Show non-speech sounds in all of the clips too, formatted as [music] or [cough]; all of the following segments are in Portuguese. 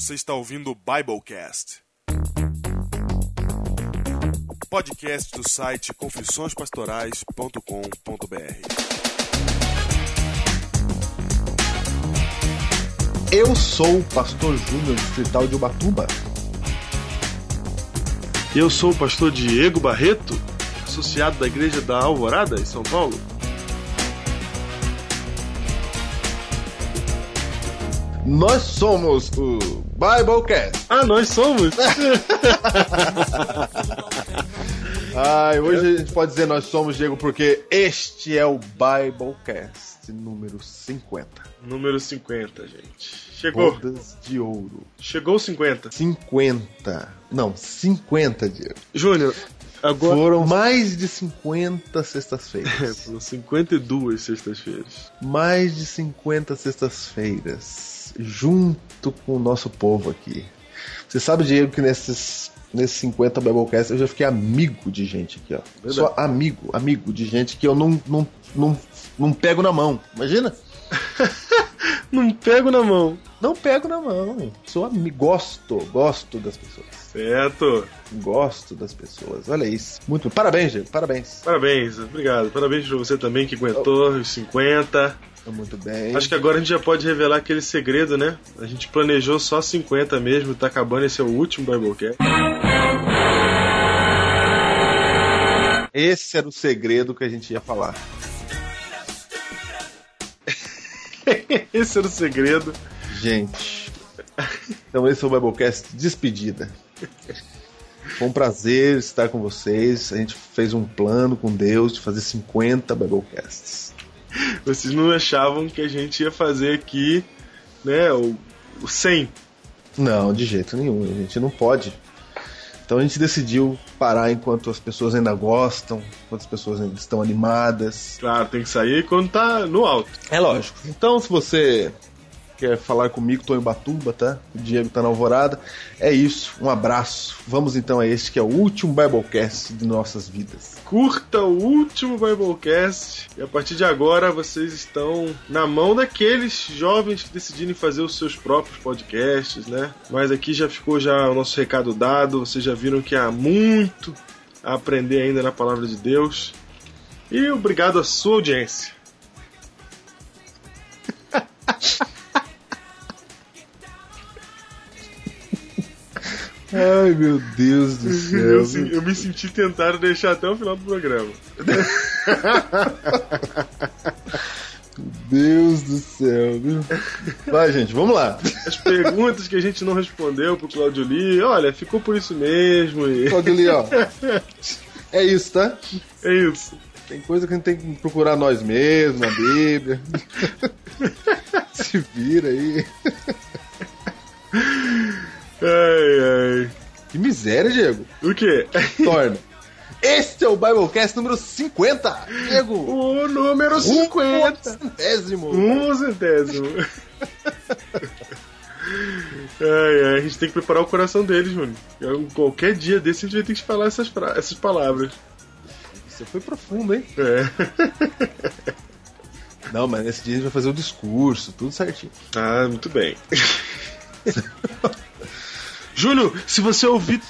Você está ouvindo o Biblecast. Podcast do site confissõespastorais.com.br. Eu sou o pastor Júnior Distrital de Ubatuba. Eu sou o pastor Diego Barreto, associado da Igreja da Alvorada, em São Paulo. Nós somos o Biblecast. Ah, nós somos? [laughs] Ai, hoje a gente pode dizer nós somos, Diego, porque este é o Biblecast número 50. Número 50, gente. Chegou. Bodas de ouro. Chegou os 50. 50. Não, 50, Diego. Júnior, agora. Foram mais de 50 É, sextas-feiras. [laughs] foram 52 sextas-feiras. mais de 50 sextas-feiras, junto com o nosso povo aqui. Você sabe, Diego, que nesses, nesses 50 Biblecast eu já fiquei amigo de gente aqui, ó. Verdade. Sou amigo, amigo de gente que eu não, não, não, não pego na mão. Imagina? [laughs] Não pego na mão. Não pego na mão. Sou amigo, gosto, gosto das pessoas. Certo. Gosto das pessoas. Olha isso. Muito Parabéns, Diego. Parabéns. Parabéns, obrigado. Parabéns pra você também que aguentou os 50. Muito bem. Acho que agora a gente já pode revelar aquele segredo, né? A gente planejou só 50 mesmo, tá acabando, esse é o último Biblecast. Esse era o segredo que a gente ia falar. [laughs] esse era o segredo. Gente, então esse é o Biblecast despedida. Foi um prazer estar com vocês. A gente fez um plano com Deus de fazer 50 Biblecasts. Vocês não achavam que a gente ia fazer aqui, né, o, o 100. Não, de jeito nenhum. A gente não pode. Então a gente decidiu parar enquanto as pessoas ainda gostam, enquanto as pessoas ainda estão animadas. Claro, tem que sair quando tá no alto. É lógico. Então, se você quer falar comigo, tô em Batuba, tá? O Diego tá na Alvorada. É isso. Um abraço. Vamos então a este que é o último Biblecast de nossas vidas. Curta o último Biblecast e a partir de agora vocês estão na mão daqueles jovens que decidirem fazer os seus próprios podcasts, né? Mas aqui já ficou já o nosso recado dado. Vocês já viram que há muito a aprender ainda na palavra de Deus. E obrigado à sua audiência. [laughs] Ai, meu Deus do Eu, céu. se- eu me senti tentado deixar até o final do programa. Deus do céu, viu? Vai, gente, vamos lá. As perguntas que a gente não respondeu pro Claudio Lee, olha, ficou por isso mesmo e Pode ali, ó. É isso, tá? é isso. Tem coisa que a gente tem que procurar nós mesmos, na Bíblia. Se vira aí. Ai, ai. Que miséria, Diego. O quê? Torna. [laughs] Este é o Biblecast número 50. Diego. O número 50. Um centésimo. Um centésimo. [laughs] Ai, ai, a gente tem que preparar o coração deles, mano. Qualquer dia desse a gente vai ter que falar essas, essas palavras. Você foi profundo, hein? É. [laughs] Não, mas nesse dia a gente vai fazer o discurso, tudo certinho. Ah, muito bem. Júnior, se você ouvir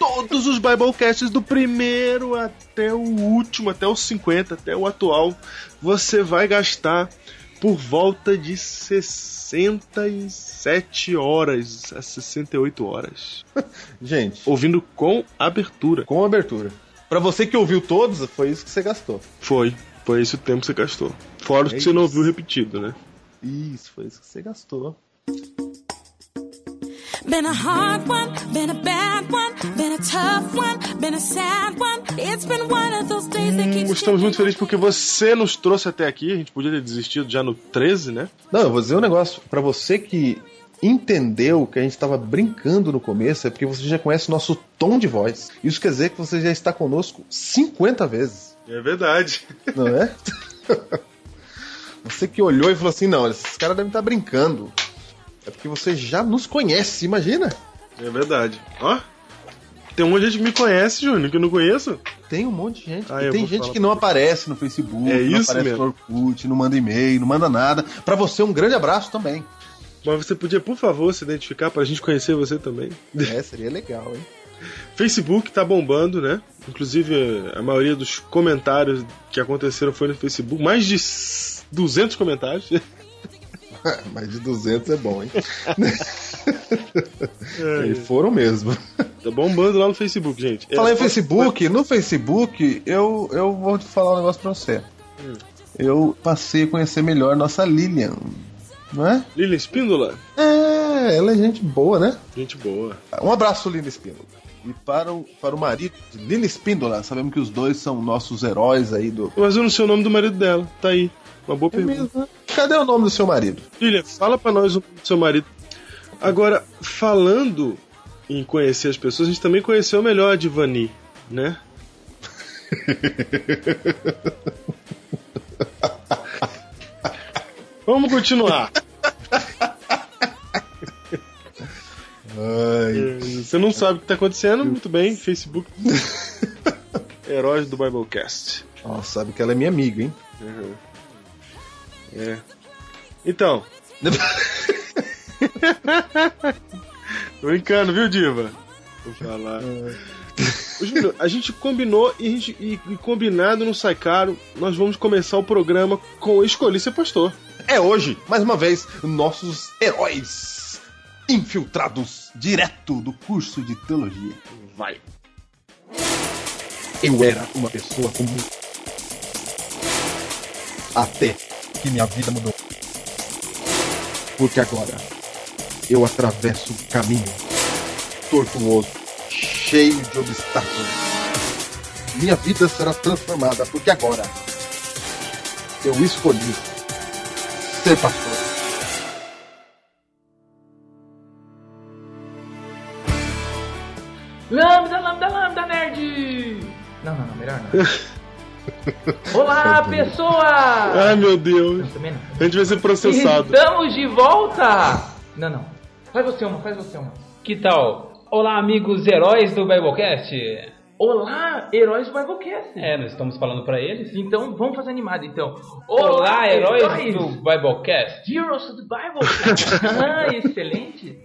todos os Biblecasts do primeiro até o último, até o 50, até o atual, você vai gastar por volta de 67 horas a 68 horas. [laughs] Gente, Ouvindo com abertura. com abertura. Pra você que ouviu todos, foi isso que você gastou. Foi. Foi esse o tempo que você gastou. Fora os É que você não ouviu repetido, né? Isso, foi isso que você gastou. Been a hard one, been a bad one, been a tough one, been a sad one. It's been one of those days that keeps Hum, Estamos muito felizes porque você nos trouxe até aqui. A gente podia ter desistido já no 13, né? Não, eu vou dizer um negócio. Pra você que entendeu que a gente tava brincando no começo, é porque você já conhece o nosso tom de voz. Isso quer dizer que você já está conosco 50 vezes, É verdade. não é? [laughs] Você que olhou e falou assim: não, esses caras devem estar brincando. É porque você já nos conhece, imagina. É verdade. Ó, tem um monte de gente que me conhece, Júnior, que eu não conheço. Tem um monte de gente. Ah, E tem gente que não aparece no Facebook, É não isso aparece mesmo. no Orkut, não manda e-mail, não manda nada. Pra você, um grande abraço também. Mas você podia, por favor, se identificar pra gente conhecer você também. É, seria legal, hein? [laughs] Facebook tá bombando, né? Inclusive, a maioria dos comentários que aconteceram foi no Facebook. Mais de 200 comentários. [laughs] [laughs] Mais de 200 é bom, hein? [laughs] e foram mesmo. Tá bombando lá no Facebook, gente. Falar É, em Facebook, no Facebook, eu, eu vou te falar um negócio pra você. Eu passei a conhecer melhor nossa Lilian. Não é? Lilian Espíndola? É, ela é gente boa, né? Gente boa. Um abraço, Lilian Espíndola. E para o, para o marido de Lilian Espíndola, sabemos que os dois são nossos heróis aí do. Mas eu não sei o nome do marido dela. Tá aí. Uma boa É pergunta. mesmo, né? Cadê o nome do seu marido? Lilian, fala pra nós o nome do seu marido. Agora, falando em conhecer as pessoas, a gente também conheceu melhor a Divani, né? [laughs] Vamos continuar. Ai, Você não sabe o que tá acontecendo? Muito bem, Facebook. [laughs] Heróis do Biblecast. nossa, sabe que ela é minha amiga, hein? É. Então. [laughs] Tô brincando, viu, Diva? Vou falar. Ô, Júlio, a gente combinou e, a gente- e- e combinado não sai caro. Nós vamos começar o programa com Escolhi Ser Pastor. É hoje, mais uma vez, nossos heróis infiltrados direto do curso de teologia. Vai. Eu era uma pessoa comum. Até que minha vida mudou. Porque agora eu atravesso um caminho tortuoso, cheio de obstáculos. Minha vida será transformada porque agora eu escolhi ser pastor. Lambda, lambda, lambda, nerd! Não, não, não, melhor não. [laughs] Olá, pessoas! Ai, meu Deus. Não, também não. A gente vai ser processado. Estamos de volta! Não, não. Faz você uma, faz você uma. Que tal? Olá, amigos heróis do Biblecast. Olá, heróis do Biblecast! É, nós estamos falando pra eles. Então, vamos fazer animado, então. Olá, heróis do Biblecast. Heroes of the Bible! ah, excelente!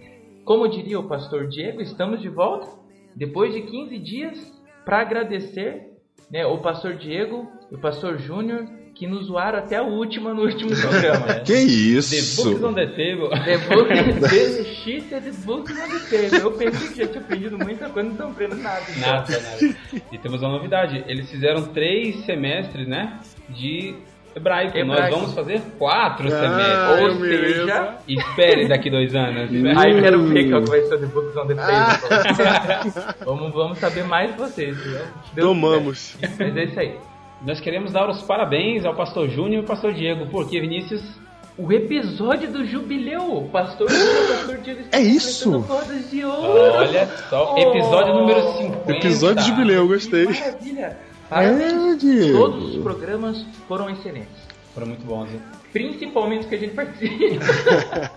Como diria o pastor Diego, estamos de volta depois de 15 dias para agradecer né, o pastor Diego e o pastor Júnior que nos zoaram até a última no último programa. né? [laughs] Que The isso? Books on the Table. The book, [laughs] the shit and the book on the table. Eu pensei que já tinha aprendido muita coisa, não estão aprendendo nada. então. Nada, nada. E temos uma novidade. Eles fizeram três semestres, né? De hebraico. Nós Hebraico. vamos fazer quatro Ah, semestres. Ou eu seja, Espere daqui dois anos. né? aí quero ver qual que vai ser o The Books on the Table. vamos, vamos saber mais de vocês. Deus Tomamos. quiser. Mas é isso aí. Nós queremos dar os parabéns ao pastor Júnior e ao pastor Diego, porque Vinícius O episódio do jubileu, pastor Júnior, o pastor Diego está É isso? bodas de ouro. Olha só, episódio Oh. número 50. Episódio de jubileu, eu gostei. Maravilha. Parabéns. É. Todos os programas foram excelentes. Foram muito bons, hein? Principalmente os que a gente participa.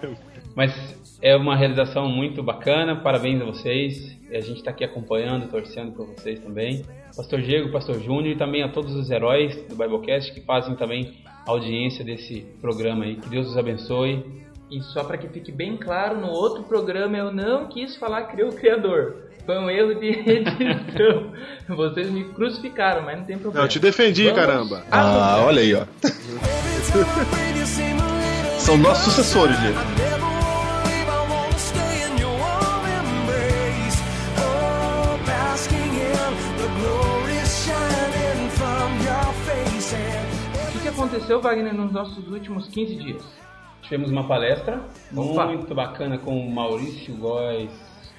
[laughs] Mas é uma realização muito bacana, parabéns a vocês. E a gente está aqui acompanhando, torcendo por vocês também. Pastor Diego, Pastor Júnior e também a todos os heróis do Biblecast que fazem também a audiência desse programa aí. Que Deus os abençoe. E só para que fique bem claro, no outro programa eu não quis falar criou o criador. Foi um erro de [laughs] edição. Vocês me crucificaram, mas não tem problema. Não, eu te defendi, Vamos caramba. Ah, olha aí, ó. São nossos sucessores, Diego. O que, que aconteceu, Wagner, nos nossos últimos 15 dias? Tivemos uma palestra Opa. muito bacana com o Maurício Góes.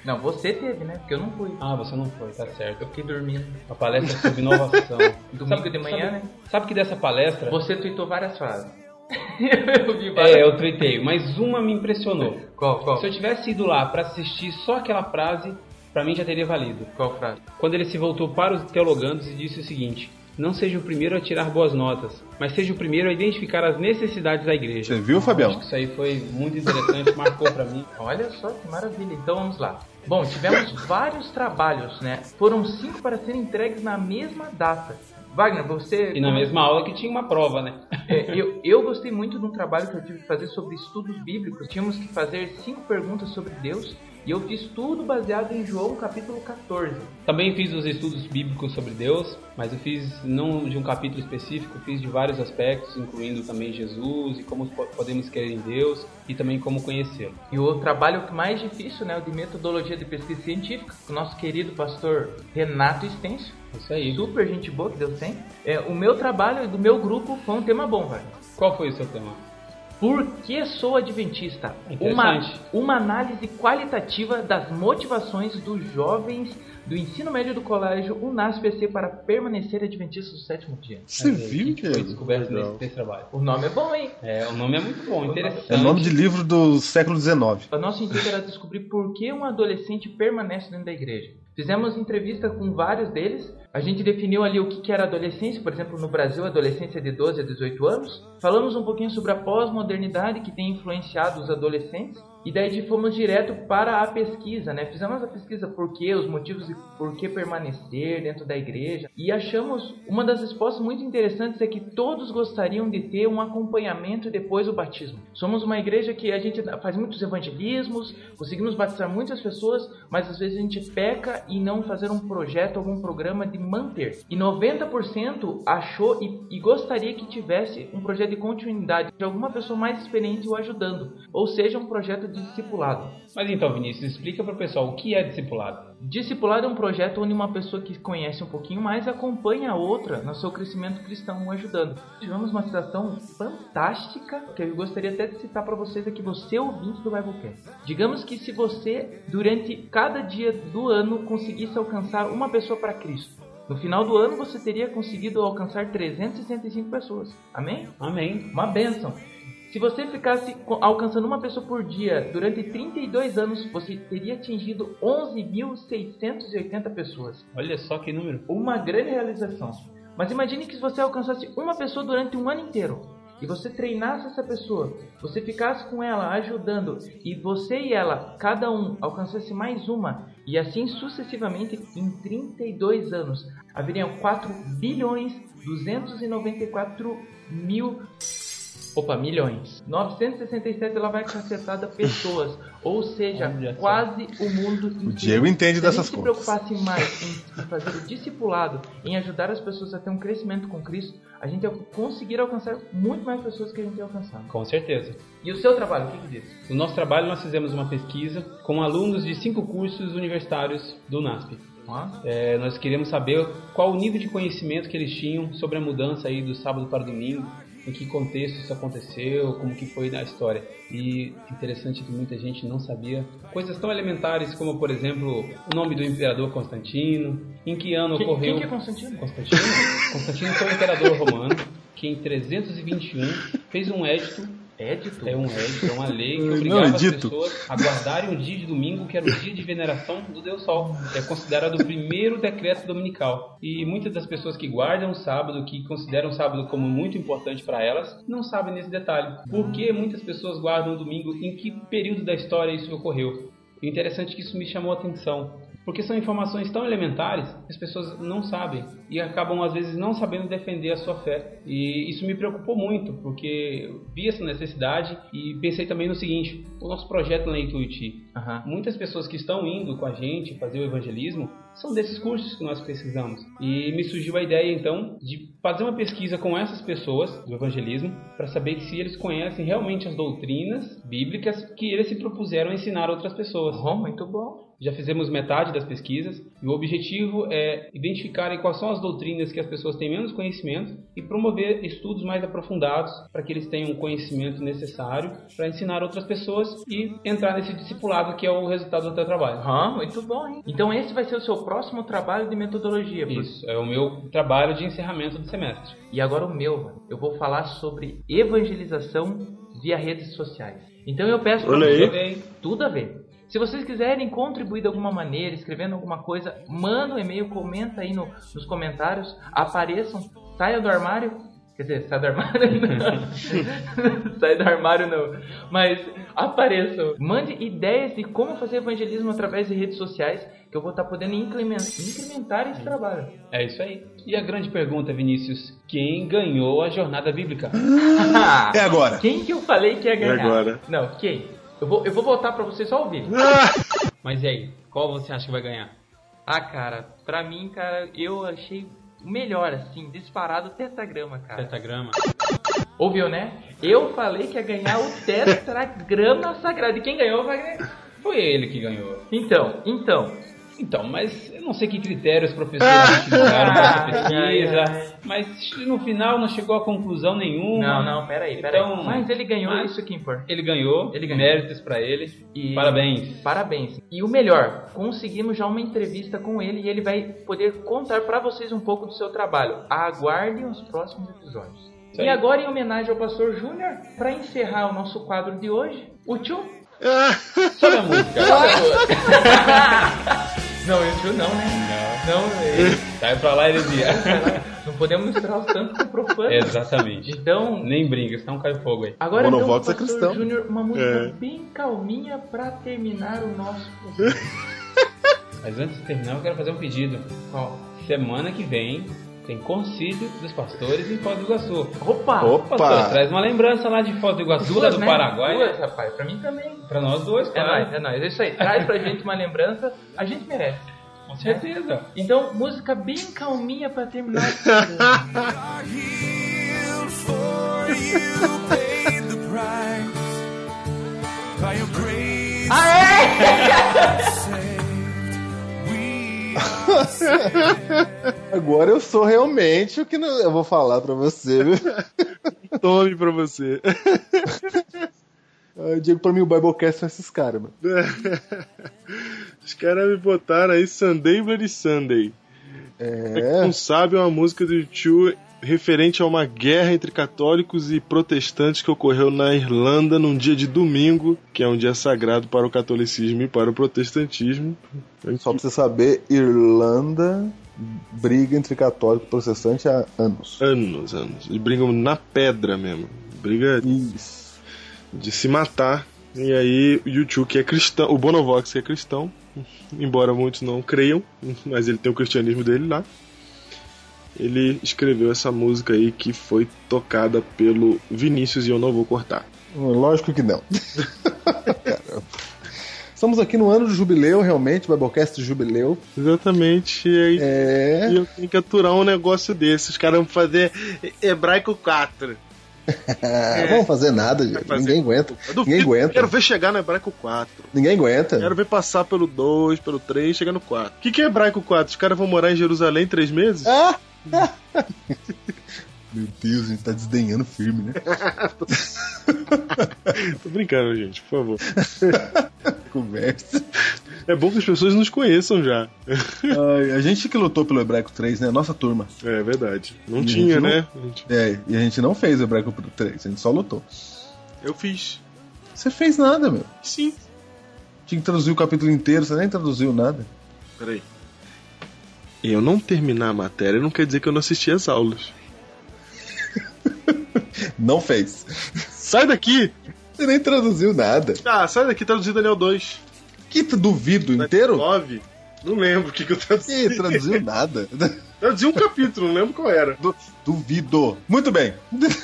Não, você teve, né? Porque eu não fui. Ah, você não foi, tá certo. Eu fiquei dormindo. Uma palestra sobre inovação. [laughs] Domingo de manhã, sabe, né? Sabe que dessa palestra. Você tweetou várias frases. [laughs] eu vi várias. É, eu tuitei, mas uma me impressionou. Qual, qual? Se eu tivesse ido lá para assistir só aquela frase, para mim já teria valido. Qual frase? Quando ele se voltou para os teologandos e disse o seguinte: Não seja o primeiro a tirar boas notas, mas seja o primeiro a identificar as necessidades da igreja. Você viu, Acho Fabião? que isso aí foi muito interessante, [laughs] marcou para mim. Olha só que maravilha. Então vamos lá. Bom, tivemos vários trabalhos, né? Foram cinco para serem entregues na mesma data. Wagner, você. E na mesma aula que tinha uma prova, né? [laughs] É, eu, eu gostei muito do trabalho que eu tive que fazer sobre estudos bíblicos. Tínhamos que fazer cinco perguntas sobre Deus e eu fiz tudo baseado em João capítulo 14. Também fiz os estudos bíblicos sobre Deus, mas eu fiz não de um capítulo específico, fiz de vários aspectos, incluindo também Jesus e como po- podemos crer em Deus e também como conhecê-lo. E o trabalho mais difícil, né, o de metodologia de pesquisa científica, o nosso querido pastor Renato Estêncio, Isso aí. super gente boa que Deus tem. É, o meu trabalho do meu grupo foi um tema bom, velho. Qual foi o seu tema? Por que sou adventista? Uma, uma análise qualitativa das motivações dos jovens do ensino médio do colégio UNASPC para permanecer adventistas do sétimo dia. Você aí, viu, o que foi descoberto nesse, nesse trabalho? O nome é bom, hein? É, o nome é muito bom, interessante. É nome de livro do século XIX. O nosso intuito era descobrir por que um adolescente permanece dentro da igreja. Fizemos entrevista com vários deles. A gente definiu ali o que era adolescência, por exemplo, no Brasil, adolescência de 12 a 18 anos. Falamos um pouquinho sobre a pós-modernidade que tem influenciado os adolescentes. E daí fomos direto para a pesquisa, né? Fizemos a pesquisa por que, os motivos e por que permanecer dentro da igreja. E achamos uma das respostas muito interessantes é que todos gostariam de ter um acompanhamento depois do batismo. Somos uma igreja que a gente faz muitos evangelismos, conseguimos batizar muitas pessoas, mas às vezes a gente peca em não fazer um projeto, algum programa de manter. E 90% achou e, e gostaria que tivesse um projeto de continuidade de alguma pessoa mais experiente o ajudando, ou seja, um projeto de discipulado. Mas então, Vinícius, explica para o pessoal o que é discipulado. Discipulado é um projeto onde uma pessoa que conhece um pouquinho mais acompanha a outra no seu crescimento cristão, o ajudando. Tivemos uma situação fantástica que eu gostaria até de citar para vocês aqui, você ouvinte do Biblecast. Digamos que se você, durante cada dia do ano, conseguisse alcançar uma pessoa para Cristo, no final do ano você teria conseguido alcançar 365 pessoas. Amém? Amém. Uma bênção. Se você ficasse alcançando uma pessoa por dia durante 32 anos, você teria atingido 11.680 pessoas. Olha só que número. Uma grande realização. Mas imagine que se você alcançasse uma pessoa durante um ano inteiro e você treinasse essa pessoa, você ficasse com ela ajudando e você e ela, cada um, alcançasse mais uma e assim sucessivamente em 32 anos, haveriam 4 bilhões 294 mil Opa, milhões. 967 ela vai cacetada pessoas. Ou seja, quase o mundo inteiro. Diego entende se dessas a gente se preocupasse mais em, fazer o discipulado, em ajudar as pessoas a ter um crescimento com Cristo, a gente ia conseguir alcançar muito mais pessoas que a gente ia alcançar. Com certeza. E o seu trabalho, o que, que diz? No nosso trabalho, nós fizemos uma pesquisa com alunos de cinco cursos universitários do NASP. É, nós queríamos saber qual o nível de conhecimento que eles tinham sobre a mudança aí do sábado para o domingo, em que contexto isso aconteceu, como que foi na história. E interessante que muita gente não sabia coisas tão elementares como, por exemplo, o nome do imperador Constantino, em que ano Quem, ocorreu quem que é Constantino? Constantino. Constantino foi um imperador romano que em 321 fez um édito Édito? é um édito, é uma lei que [laughs] Não, obrigava as edito. pessoas a guardarem um dia de domingo, que era o dia de veneração do Deus Sol. É considerado o primeiro decreto dominical. E muitas das pessoas que guardam o sábado, que consideram o sábado como muito importante para elas, não sabem nesse detalhe. Por que muitas pessoas guardam o domingo? Em que período da história isso ocorreu? E o interessante é que isso me chamou a atenção. Porque são informações tão elementares que as pessoas não sabem e acabam às vezes não sabendo defender a sua fé. E isso me preocupou muito, porque vi essa necessidade e pensei também no seguinte: o nosso projeto na Intuiti, Aham. muitas pessoas que estão indo com a gente fazer o evangelismo são desses cursos que nós pesquisamos. E me surgiu a ideia então de fazer uma pesquisa com essas pessoas do evangelismo para saber se eles conhecem realmente as doutrinas bíblicas que eles se propuseram ensinar a outras pessoas. Oh, muito bom. Já fizemos metade das pesquisas e o objetivo é identificar quais são as doutrinas que as pessoas têm menos conhecimento e promover estudos mais aprofundados para que eles tenham o conhecimento necessário para ensinar outras pessoas e entrar nesse discipulado que é o resultado do teu trabalho. Ah, muito bom, hein? Então esse vai ser o seu próximo trabalho de metodologia. Isso, é o meu trabalho de encerramento do semestre. E agora o meu, mano. eu vou falar sobre evangelização via redes sociais. Então eu peço pra Olha aí. vocês- Bem, tudo a ver. Se vocês quiserem contribuir de alguma maneira, escrevendo alguma coisa, manda um e-mail, comenta aí no- nos comentários, apareçam, saiam do armário Quer dizer, sai do armário [laughs] não. sai do armário não. Mas apareçam. Mande ideias de como fazer evangelismo através de redes sociais, que eu vou estar podendo incrementar, incrementar esse trabalho. É isso aí. E a grande pergunta, Vinícius: quem ganhou a jornada bíblica? [laughs] É agora. Quem que eu falei que ia ganhar? agora. Não, quem? Eu vou, eu vou voltar pra você só ouvir. Mas e aí? Qual você acha que vai ganhar? Ah, cara, pra mim, cara, eu achei o melhor, assim, disparado o tetragrama, cara. Pentagrama. Ouviu, né? Eu falei que ia ganhar o tetragrama sagrado. E quem ganhou vai ganhar. Foi ele que ganhou. Então, então. Então, mas eu não sei que critérios os professores utilizaram para essa [laughs] pesquisa, mas no final não chegou a conclusão nenhuma. Não, não, peraí, peraí. Então, Mas ele ganhou, mas- isso que importa. Ele ganhou, Ele ganhou. méritos para ele. E- Parabéns. Parabéns. E o melhor, conseguimos já uma entrevista com ele e ele vai poder contar pra vocês um pouco do seu trabalho. Aguardem os próximos episódios. E agora, em homenagem ao Pastor Júnior, pra encerrar o nosso quadro de hoje, o tio. Sobe a música. não, o tio não, né? Não, ele- Sai pra lá, heresia. não podemos misturar os santos com o profano. Exatamente. Então, Nem brinca, senão cai fogo aí. agora O então, Monovox é Pastor cristão. Júnior, uma música É. bem calminha pra terminar o nosso. [laughs] Mas antes de terminar, eu quero fazer um pedido. Qual? Semana que vem tem concílio dos pastores em Foz do Iguaçu. Opa! Pastor, Opa! traz uma lembrança lá de Foz do Iguaçu, lá do né? Paraguai. Duas, rapaz. Pra mim também. Pra nós dois, É claro. nóis, é nóis. É isso aí. Traz pra gente uma lembrança. A gente merece. Com certeza. Então, música bem calminha pra terminar [laughs] esse [laughs] [laughs] Agora eu sou realmente o que não- eu vou falar pra você, viu? [laughs] Tome pra você. [laughs] Eu digo pra mim o Biblecast são esses caras, mano. Os caras me botaram aí Sunday Bloody Sunday. É. não sabe, é uma música do YouTube referente a uma guerra entre católicos e protestantes que ocorreu na Irlanda num dia de domingo, que é um dia sagrado para o catolicismo e para o protestantismo. Só pra você saber, Irlanda briga entre católico e protestante há anos. Anos, anos. Eles brigam na pedra mesmo. Briga Isso. de se matar. E aí o YouTube que é cristão, o Bonovox que é cristão, [laughs] embora muitos não creiam, mas ele tem o cristianismo dele lá. Ele escreveu essa música aí que foi tocada pelo Vinícius e eu não vou cortar. Lógico que não. [laughs] Caramba. Estamos aqui no ano de jubileu, realmente, Biblecast de jubileu. Exatamente. E aí É. eu tenho que aturar um negócio desse. Os caras vão fazer hebraico 4. [laughs] Não vamos fazer nada, gente. fazer. Ninguém aguenta. Duvido, Ninguém aguenta. Quero ver chegar no hebraico 4. Ninguém aguenta. Quero ver passar pelo 2, pelo 3 e chegar no 4. O que, que é hebraico 4? Os caras vão morar em Jerusalém três meses? Ah! [laughs] Meu Deus, a gente tá desdenhando firme, né? [laughs] Tô brincando, gente, por favor. [laughs] Conversa. É bom que as pessoas nos conheçam já. Ai, a gente que lutou pelo Hebraico 3, né? Nossa turma. É verdade. Não E tinha, não- né? Gente- É, e a gente não fez o Hebraico 3, a gente só lutou. Eu fiz. Você fez nada, meu. Sim. Tinha que traduzir o capítulo inteiro, você nem traduziu nada. Peraí. Eu não terminar a matéria não quer dizer que eu não assisti as aulas. [laughs] Não fez. Sai daqui! Você nem traduziu nada. Ah, sai daqui, traduzi Daniel 2. Que duvido inteiro? 9. Não lembro o que, que eu traduzi. Que traduziu nada. [laughs] Traduzi um capítulo, não lembro qual era. Du- duvido. Muito bem. [laughs]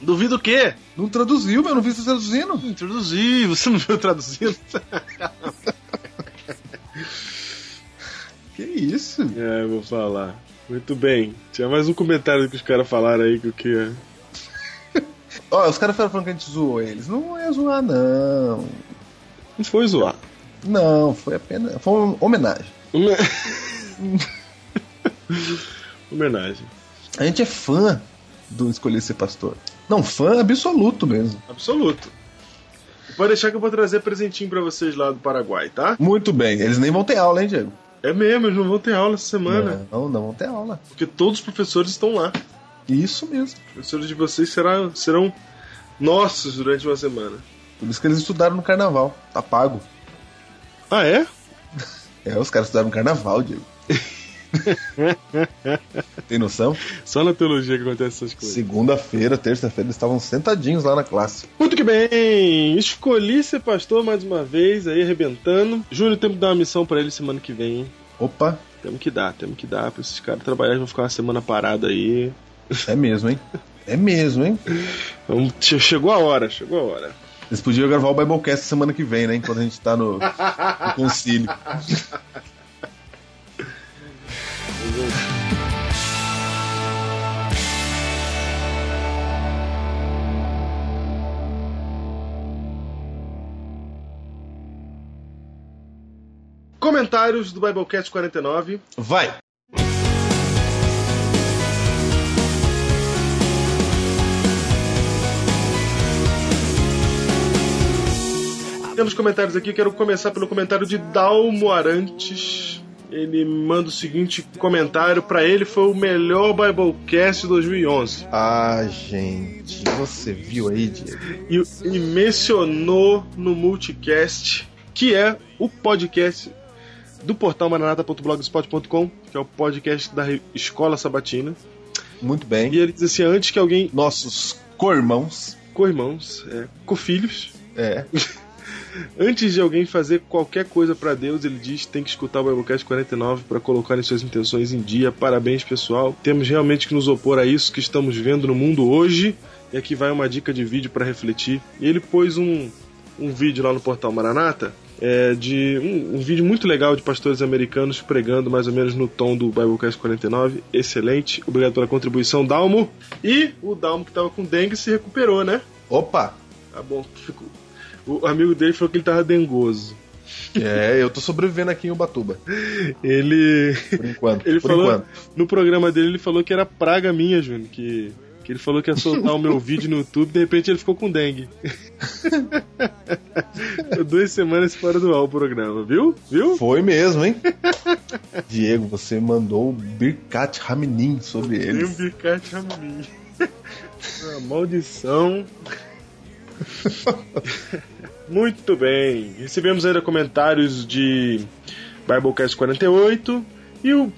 Duvido o quê? Não traduziu, meu. Não vi você traduzindo. Não traduzi, você não viu traduzindo? Que isso? É, vou falar. Muito bem. Tinha mais um comentário que os caras falaram aí que o que é. [laughs] Ó, os caras falando que a gente zoou eles. Não é zoar, não. Não foi zoar. Não, foi apenas. Foi uma homenagem. [laughs] Homenagem. A gente é fã do Escolher Ser Pastor. Não, fã absoluto mesmo. Absoluto. Pode deixar que eu vou trazer presentinho pra vocês lá do Paraguai, tá? Muito bem. Eles nem vão ter aula, hein, Diego? É mesmo, eles não vão ter aula essa semana. Não, não vão ter aula. Porque todos os professores estão lá. Isso mesmo. Os professores de vocês será, serão nossos durante uma semana. Por isso que eles estudaram no carnaval. Tá pago. Ah, é? [laughs] É, os caras estudaram no carnaval, Diego. [laughs] [laughs] Tem noção? Só na teologia que acontece essas coisas. Segunda-feira, terça-feira, eles estavam sentadinhos lá na classe. Muito que bem! Escolhi ser pastor mais uma vez, aí arrebentando. Júnior, temos que dar uma missão pra ele semana que vem, hein? Opa, Temos que dar, temos que dar pra esses caras trabalhar, vão ficar uma semana parada aí. é mesmo, hein? É mesmo, hein? [laughs] Che- chegou a hora, chegou a hora. Eles podiam gravar o Biblecast semana que vem, né? Enquanto a gente tá no, no concílio. [laughs] Comentários do Biblecast 49. Vai! Temos comentários aqui, quero começar pelo comentário de Dalmo Arantes. Ele manda o seguinte comentário, pra ele foi o melhor Biblecast de 2011. Ah, gente, você viu aí, Diego? E, e mencionou no Multicast, que é o podcast do portal maranata.blogspot.com, que é o podcast da Escola Sabatina. Muito E bem. ele diz assim, antes que alguém, Nossos co-irmãos. co-irmãos, é, co-filhos, É. [laughs] Antes de alguém fazer qualquer coisa pra Deus, ele diz tem que escutar o Biblecast 49 para colocar em suas intenções em dia. Parabéns, pessoal. Temos realmente que nos opor a isso que estamos vendo no mundo hoje. E aqui vai uma dica de vídeo para refletir. E ele pôs um, um vídeo lá no portal Maranata. É, de um, um vídeo muito legal de pastores americanos pregando mais ou menos no tom do Biblecast 49. Excelente. Obrigado pela contribuição, Dalmo. E o Dalmo que tava com dengue se recuperou, né? Opa! Tá bom. Ficou- O amigo dele falou que ele tava dengoso. É, eu tô sobrevivendo aqui em Ubatuba. Ele. Por enquanto. Ele por falou. enquanto. No programa dele, ele falou que era praga minha, Júnior. Que, que ele falou que ia soltar o meu [laughs] vídeo no YouTube, de repente ele ficou com dengue. [laughs] Duas semanas fora do ar o programa, viu? Viu? Foi mesmo, hein? Diego, você mandou o Birkat Raminin sobre Tem um eles. bicate a mim. [laughs] Uma maldição. [laughs] Muito bem. Recebemos ainda comentários de Biblecast 48. E o.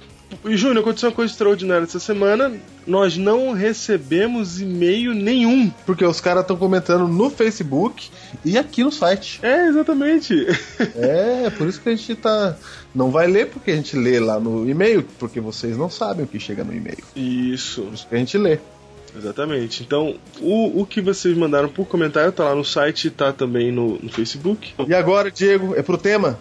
E, Júnior, aconteceu uma coisa extraordinária essa semana. Nós não recebemos e-mail nenhum. Porque os caras estão comentando no Facebook e aqui no site. É, exatamente. [laughs] É, por isso que a gente tá. Não vai ler porque a gente lê lá no e-mail, porque vocês não sabem o que chega no e-mail. Isso. Por isso que a gente lê. Exatamente. Então, o, o que vocês mandaram por comentário tá lá no site e tá também no, no Facebook. E agora, Diego, é pro tema?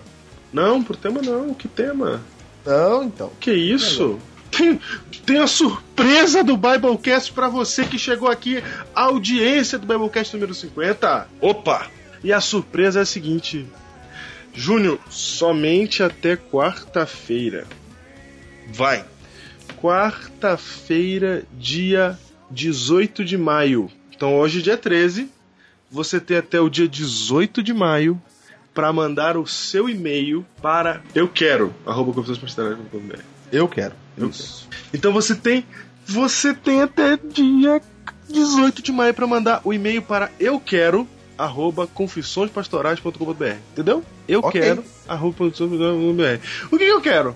Não, pro tema não. Que tema? Não, então. Que isso? Tem, tem a surpresa do Biblecast pra você que chegou aqui, a audiência do Biblecast número 50. Opa! E a surpresa é a seguinte: Júnior, somente até quarta-feira. Vai. Quarta-feira, dia 18 de maio. Então hoje, dia 13, você tem até o dia 18 de maio para mandar o seu e-mail para eu quero arroba. Eu quero. Isso. Então você tem você tem até dia 18 de maio para mandar o e-mail para eu quero arroba confissõespastorais.com.br. Entendeu? Eu Ok. quero arroba confissõespastorais.com.br. O que, que eu quero?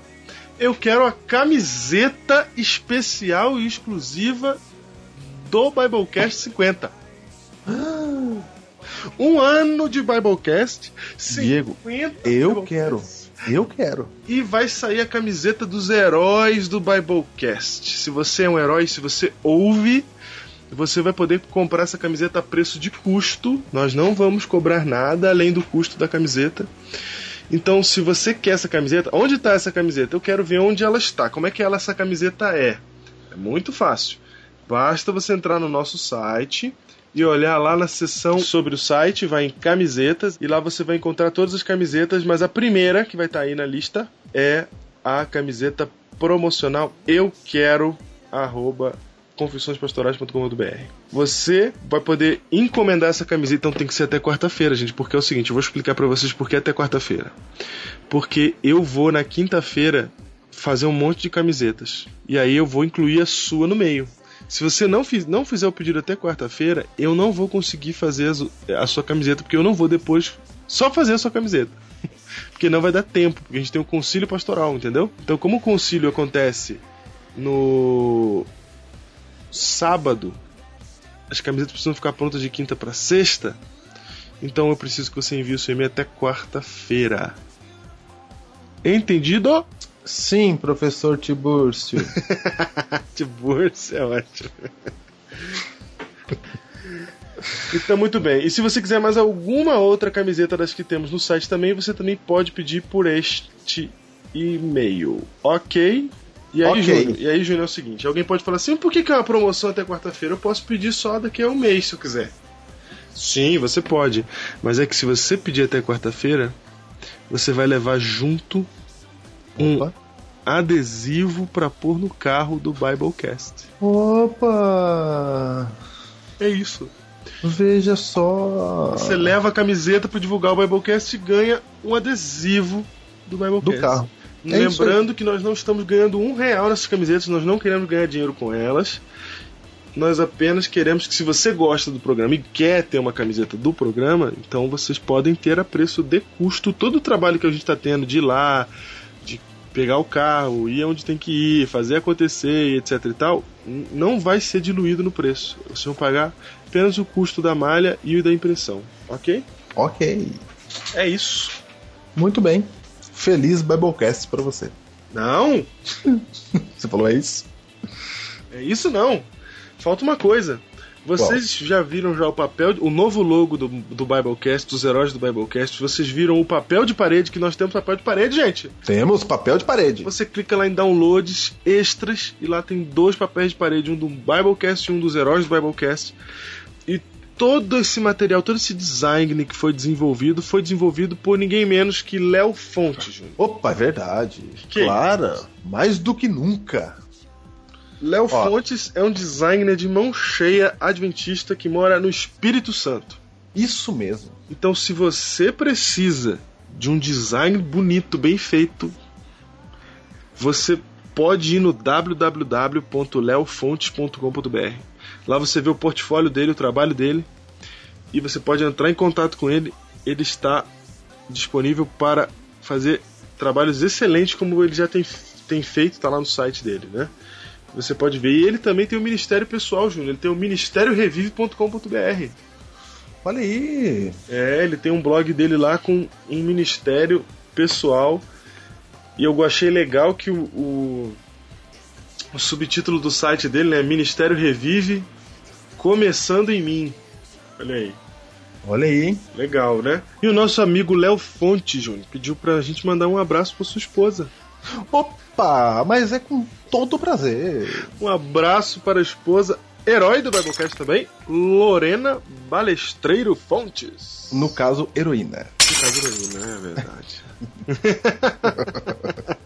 Eu quero a camiseta especial e exclusiva do Biblecast 50. Um ano de Biblecast, Diego, 50 Eu Biblecasts. quero. Eu quero. E vai sair a camiseta dos heróis do Biblecast. Se você é um herói, se você ouve, você vai poder comprar essa camiseta a preço de custo. Nós não vamos cobrar nada além do custo da camiseta. Então, se você quer essa camiseta, onde está essa camiseta? Eu quero ver onde ela está. Como é que ela, essa camiseta é? É muito fácil. Basta você entrar no nosso site e olhar lá na seção sobre o site, vai em camisetas e lá você vai encontrar todas as camisetas, mas a primeira que vai estar aí na lista é a camiseta promocional Eu Quero arroba confissõespastorais.com.br. Você vai poder encomendar essa camiseta, então tem que ser até quarta-feira, gente, porque é o seguinte, eu vou explicar pra vocês por que até quarta-feira. Porque eu vou na quinta-feira fazer um monte de camisetas. E aí eu vou incluir a sua no meio. Se você não, fiz, não fizer o pedido até quarta-feira, eu não vou conseguir fazer a sua camiseta, porque eu não vou depois só fazer a sua camiseta. [laughs] porque não vai dar tempo, porque a gente tem o concílio pastoral, entendeu? Então, como o concílio acontece no sábado, as camisetas precisam ficar prontas de quinta para sexta, então eu preciso que você envie o seu e-mail até quarta-feira. Entendido? Sim, professor Tibúrcio. [laughs] Tiburcio é ótimo. Então, muito bem. E se você quiser mais alguma outra camiseta das que temos no site também, você também pode pedir por este e-mail. Ok? E aí, Ok. Júnior, e aí, Júnior, é o seguinte: alguém pode falar assim, por que, que é uma promoção até quarta-feira? Eu posso pedir só daqui a um mês, se eu quiser. Sim, você pode. Mas é que se você pedir até quarta-feira, você vai levar junto um Opa. adesivo pra pôr no carro do Biblecast. Opa! É isso. Veja só. Você leva a camiseta para divulgar o Biblecast e ganha um adesivo do Biblecast. Do carro. É Lembrando que nós não estamos ganhando um real nessas camisetas, nós não queremos ganhar dinheiro com elas. Nós apenas queremos que, se você gosta do programa e quer ter uma camiseta do programa, então vocês podem ter a preço de custo todo o trabalho que a gente está tendo de ir lá, pegar o carro, ir onde tem que ir, fazer acontecer, etc e tal, não vai ser diluído no preço. Vocês vão pagar apenas o custo da malha e o da impressão, ok? Ok. É isso. Muito bem. Feliz Biblecast pra você. Não, [laughs] Você falou é isso? é isso não. Falta uma coisa. Vocês já viram já o papel, o novo logo do, do Biblecast, dos heróis do Biblecast? Vocês viram o papel de parede que nós temos papel de parede, gente? Temos papel de parede. Você clica lá em downloads extras e lá tem dois papéis de parede, um do Biblecast e um dos heróis do Biblecast. E todo esse material, todo esse design que foi desenvolvido, foi desenvolvido por ninguém menos que Léo Fonte, Júnior. Opa, é verdade. Que Clara, mais do que nunca. Léo. Fontes é um designer de mão cheia adventista que mora no Espírito Santo. Isso mesmo. Então, se você precisa de um design bonito, bem feito, você pode ir no www.leofontes.com.br. Lá você vê o portfólio dele, o trabalho dele, e você pode entrar em contato com ele. Ele está disponível para fazer trabalhos excelentes como ele já tem, tem feito, está lá no site dele, né? Você pode ver. E ele também tem o Ministério Pessoal, Júnior. Ele tem o ministériorevive.com.br. Olha aí. É, ele tem um blog dele lá com um ministério pessoal. E eu achei legal que o, o, o subtítulo do site dele é Ministério Revive Começando em Mim. Olha aí. Olha aí, hein? Legal, né? E o nosso amigo Léo Fonte, Júnior, pediu pra gente mandar um abraço pra sua esposa. Opa, mas é com todo prazer. Um abraço para a esposa, herói do Biblecast também, Lorena Balestreiro Fontes. No caso, heroína. No caso heroína, é verdade. [laughs]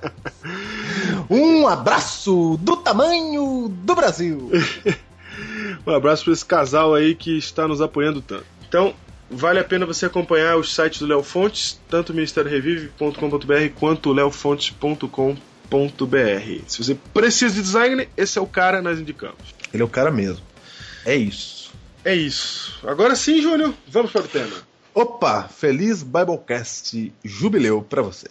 Um abraço do tamanho do Brasil. [laughs] Um abraço para esse casal aí que está nos apoiando tanto. Então, vale a pena você acompanhar os sites do Léo Fontes, tanto o ministériorevive.com.br quanto o leofontes.com.br. Se você precisa de design, esse é o cara nós indicamos. Ele é o cara mesmo. É isso. É isso. Agora sim, Júnior, vamos para o tema. Opa, feliz Biblecast jubileu pra você.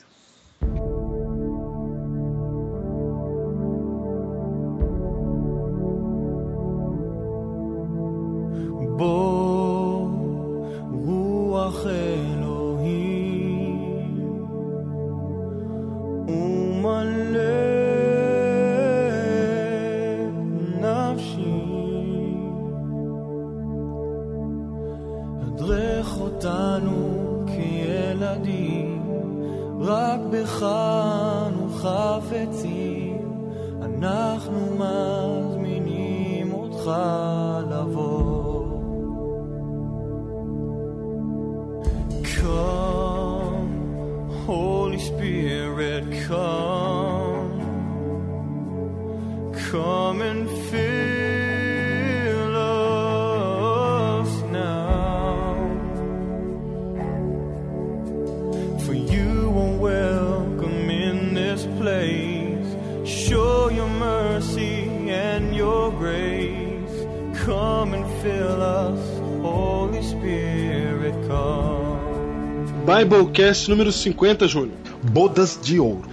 Biblecast número 50, Júnior. Bodas de ouro.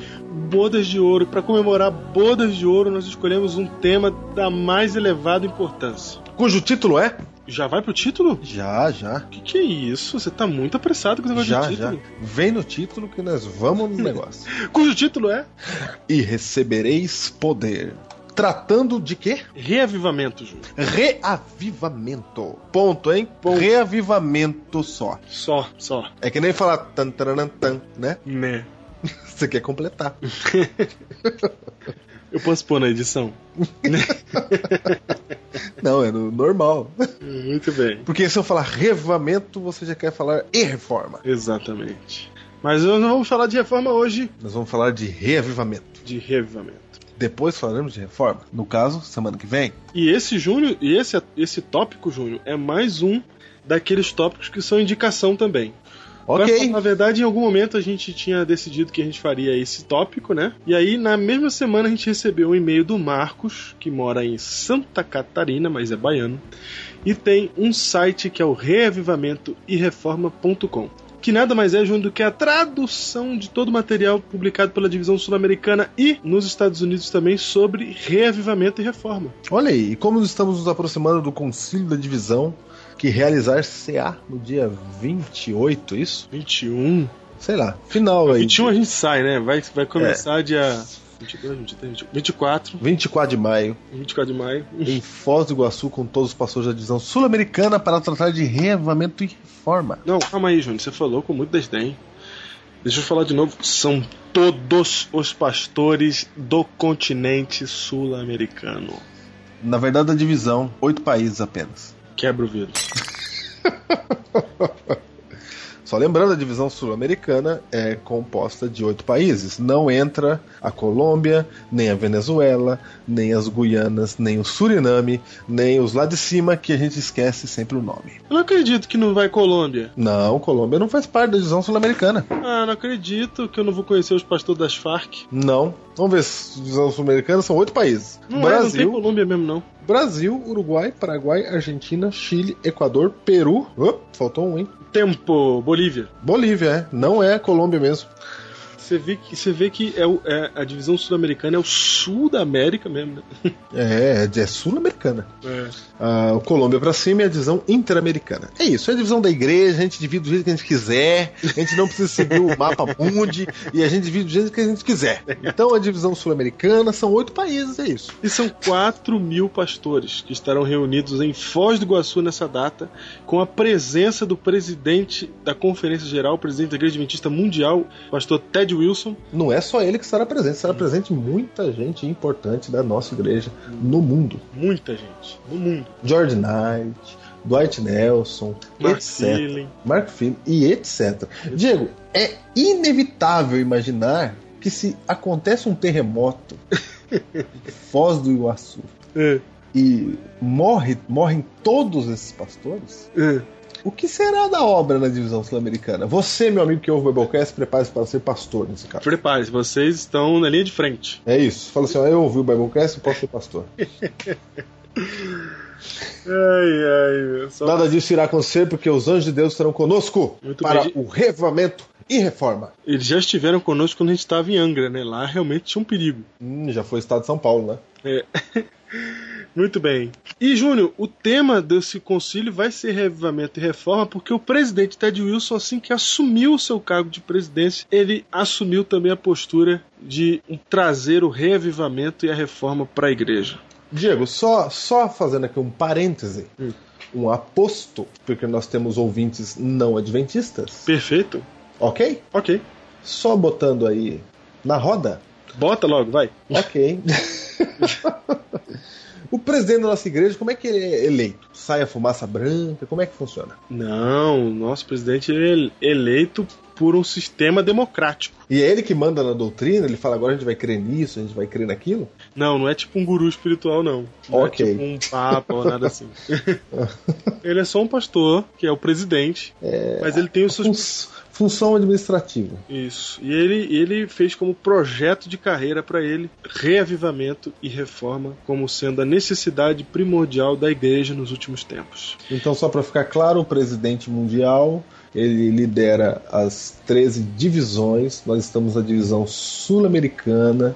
Bodas de ouro. Para comemorar Bodas de ouro, nós escolhemos um tema da mais elevada importância. Cujo título é? Já vai pro título? Já, já. O que, que é isso? Você tá muito apressado com o negócio Já, de já. título. Vem no título que nós vamos no negócio. [laughs] Cujo título é e recebereis poder. Tratando de quê? Reavivamento, Júnior. Reavivamento. Ponto, hein? Reavivamento só. Só, só. É que nem falar tan, taranã, tan, né? Né. [laughs] Você quer completar. [laughs] Eu posso pôr na edição? [laughs] Não, é no normal. Muito bem. Porque se eu falar reavivamento, você já quer falar e reforma. Exatamente. Mas nós não vamos falar de reforma hoje, Nós vamos falar de reavivamento. de reavivamento. Depois falaremos de reforma. No caso, semana que vem. E esse Júnior, e esse, esse tópico, Júnior, é mais um daqueles tópicos que são indicação também. Ok. Na verdade, em algum momento a gente tinha decidido que a gente faria esse tópico, né? E aí, na mesma semana, a gente recebeu um e-mail do Marcos, que mora em Santa Catarina, mas é baiano, e tem um site que é o reavivamentoereforma.com. Que nada mais é, Júnior, do que a tradução de todo o material publicado pela divisão sul-americana e nos Estados Unidos também sobre reavivamento e reforma. Olha aí, e como estamos nos aproximando do concílio da divisão, que realizar-se-á no dia 28, isso? 21. Sei lá, final aí. 21 a gente sai, né? Vai, vai começar dia 22, 23, 24, 24 de maio, 24 de maio. em Foz do Iguaçu, com todos os pastores da divisão sul-americana para tratar de reavivamento e reforma. Não, calma aí, Júnior. Você falou com muito desdém. Deixa eu falar de novo. São todos os pastores do continente sul-americano. Na verdade, a divisão, oito países apenas. Quebra o vidro. [laughs] Só lembrando, a divisão sul-americana é composta de oito países. Não entra a Colômbia, nem a Venezuela, nem as Guianas, nem o Suriname, nem os lá de cima, que a gente esquece sempre o nome. Eu não acredito que não vai Colômbia. Não, Colômbia não faz parte da divisão sul-americana. Ah, não acredito que eu não vou conhecer os pastores das Farc. Não. Vamos ver se a divisão sul-americana são oito países. Não, é, não tem Brasil, Colômbia mesmo, não. Brasil, Uruguai, Paraguai, Argentina, Chile, Equador, Peru. Op, faltou um, hein? Tempo, Bolívia. Bolívia, é. Não é Colômbia mesmo. Você vê que, você vê que é, o- é a divisão sul-americana é o sul da América mesmo, né? [laughs] É, é sul-americana. É. Ah, o Colômbia pra cima é a divisão interamericana. É isso, é a divisão da igreja, a gente divide do jeito que a gente quiser, a gente não precisa seguir o mapa [laughs] mundi e a gente divide do jeito que a gente quiser. Então a divisão sul-americana são oito países, é isso. E são 4 mil pastores que estarão reunidos em Foz do Iguaçu nessa data, com a presença do presidente da Conferência Geral, presidente da Igreja Adventista Mundial, pastor Ted Wilson. Não é só ele que estará presente, estará presente muita gente importante da nossa igreja no mundo. Muita gente no mundo. George Knight, Dwight Nelson, Mark etc. Feeling. Mark Feeling e etc. Diego, é inevitável imaginar que se acontece um terremoto em [laughs] Foz do Iguaçu É, e morre, morrem todos esses pastores, é. O que será da obra na divisão sul-americana? Você, meu amigo que ouve o Biblecast, prepare-se para ser pastor nesse caso. Prepare-se, vocês estão na linha de frente. É isso. Fala assim, ó, eu ouvi o Biblecast, eu posso ser pastor. [laughs] Ai, ai, só... Nada disso irá acontecer porque os anjos de Deus estarão conosco Muito para bem. o revamento e reforma. Eles já estiveram conosco quando a gente estava em Angra, né? Lá realmente tinha um perigo. Hum, já foi estado de São Paulo, né? É. [laughs] Muito bem. E, Júnior, o tema desse concílio vai ser reavivamento e reforma, porque o presidente Ted Wilson, assim que assumiu o seu cargo de presidência, ele assumiu também a postura de trazer o reavivamento e a reforma para a igreja. Diego, só, só fazendo aqui um parêntese, Hum. um aposto, porque nós temos ouvintes não adventistas, Perfeito? ok? Ok. Só botando aí na roda, Bota logo, vai. ok. [laughs] o presidente da nossa igreja, como é que ele é eleito? Sai a fumaça branca? Como é que funciona? Não, o nosso presidente é eleito por um sistema democrático. E é ele que manda na doutrina? Ele fala agora a gente vai crer nisso, a gente vai crer naquilo? Não, não é tipo um guru espiritual, não. Não Ok. é tipo um papa ou nada assim. [laughs] ele é só um pastor, que é o presidente, mas ele tem os seus. Fun- função administrativa. Isso. E ele, ele fez como projeto de carreira para ele reavivamento e reforma como sendo a necessidade primordial da igreja nos últimos tempos. Então, só para ficar claro, o presidente mundial ele lidera as 13 divisões. Nós estamos na divisão sul-americana,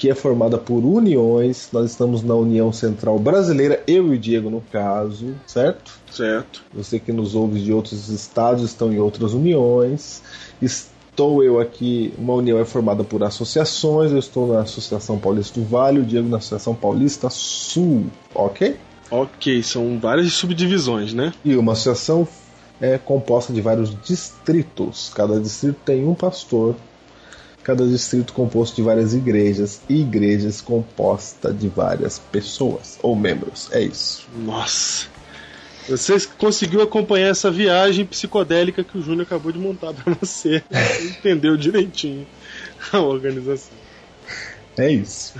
que é formada por uniões. Nós estamos na União Central Brasileira, eu e o Diego no caso, certo? Certo. Você que nos ouve de outros estados estão em outras uniões. Estou eu aqui, uma união é formada por associações. Eu estou na Associação Paulista do Vale, o Diego na Associação Paulista Sul, ok? Ok, são várias subdivisões, né? E uma associação é composta de vários distritos. Cada distrito tem um pastor. Cada distrito composto de várias igrejas e igrejas composta de várias pessoas ou membros. É isso. Nossa. Você conseguiu acompanhar essa viagem psicodélica que o Júnior acabou de montar [laughs] para você. Entendeu direitinho a organização. É isso.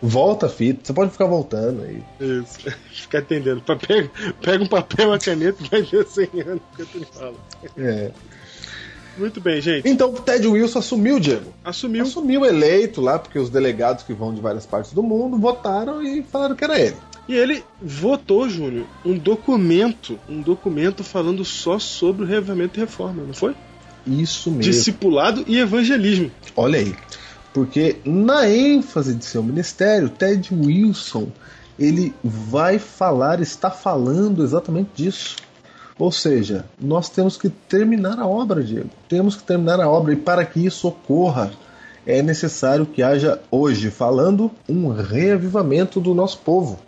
Volta a fita. Você pode ficar voltando aí. Isso. [laughs] Ficar atendendo. Pega, pega um papel, uma caneta e vai desenhando enquanto ele fala. É. Muito bem, gente. Então, Ted Wilson assumiu, Diego. Assumiu. Assumiu eleito lá, porque os delegados que vão de várias partes do mundo votaram e falaram que era ele. E ele votou, Júnior, um documento, um documento falando só sobre o reavivamento e reforma, não foi? Isso mesmo. Discipulado e evangelismo. Olha aí. Porque na ênfase de seu ministério, Ted Wilson, ele vai falar, está falando exatamente disso. Ou seja, nós temos que terminar a obra, Diego. Temos que terminar a obra e para que isso ocorra, é necessário que haja hoje, falando, um reavivamento do nosso povo.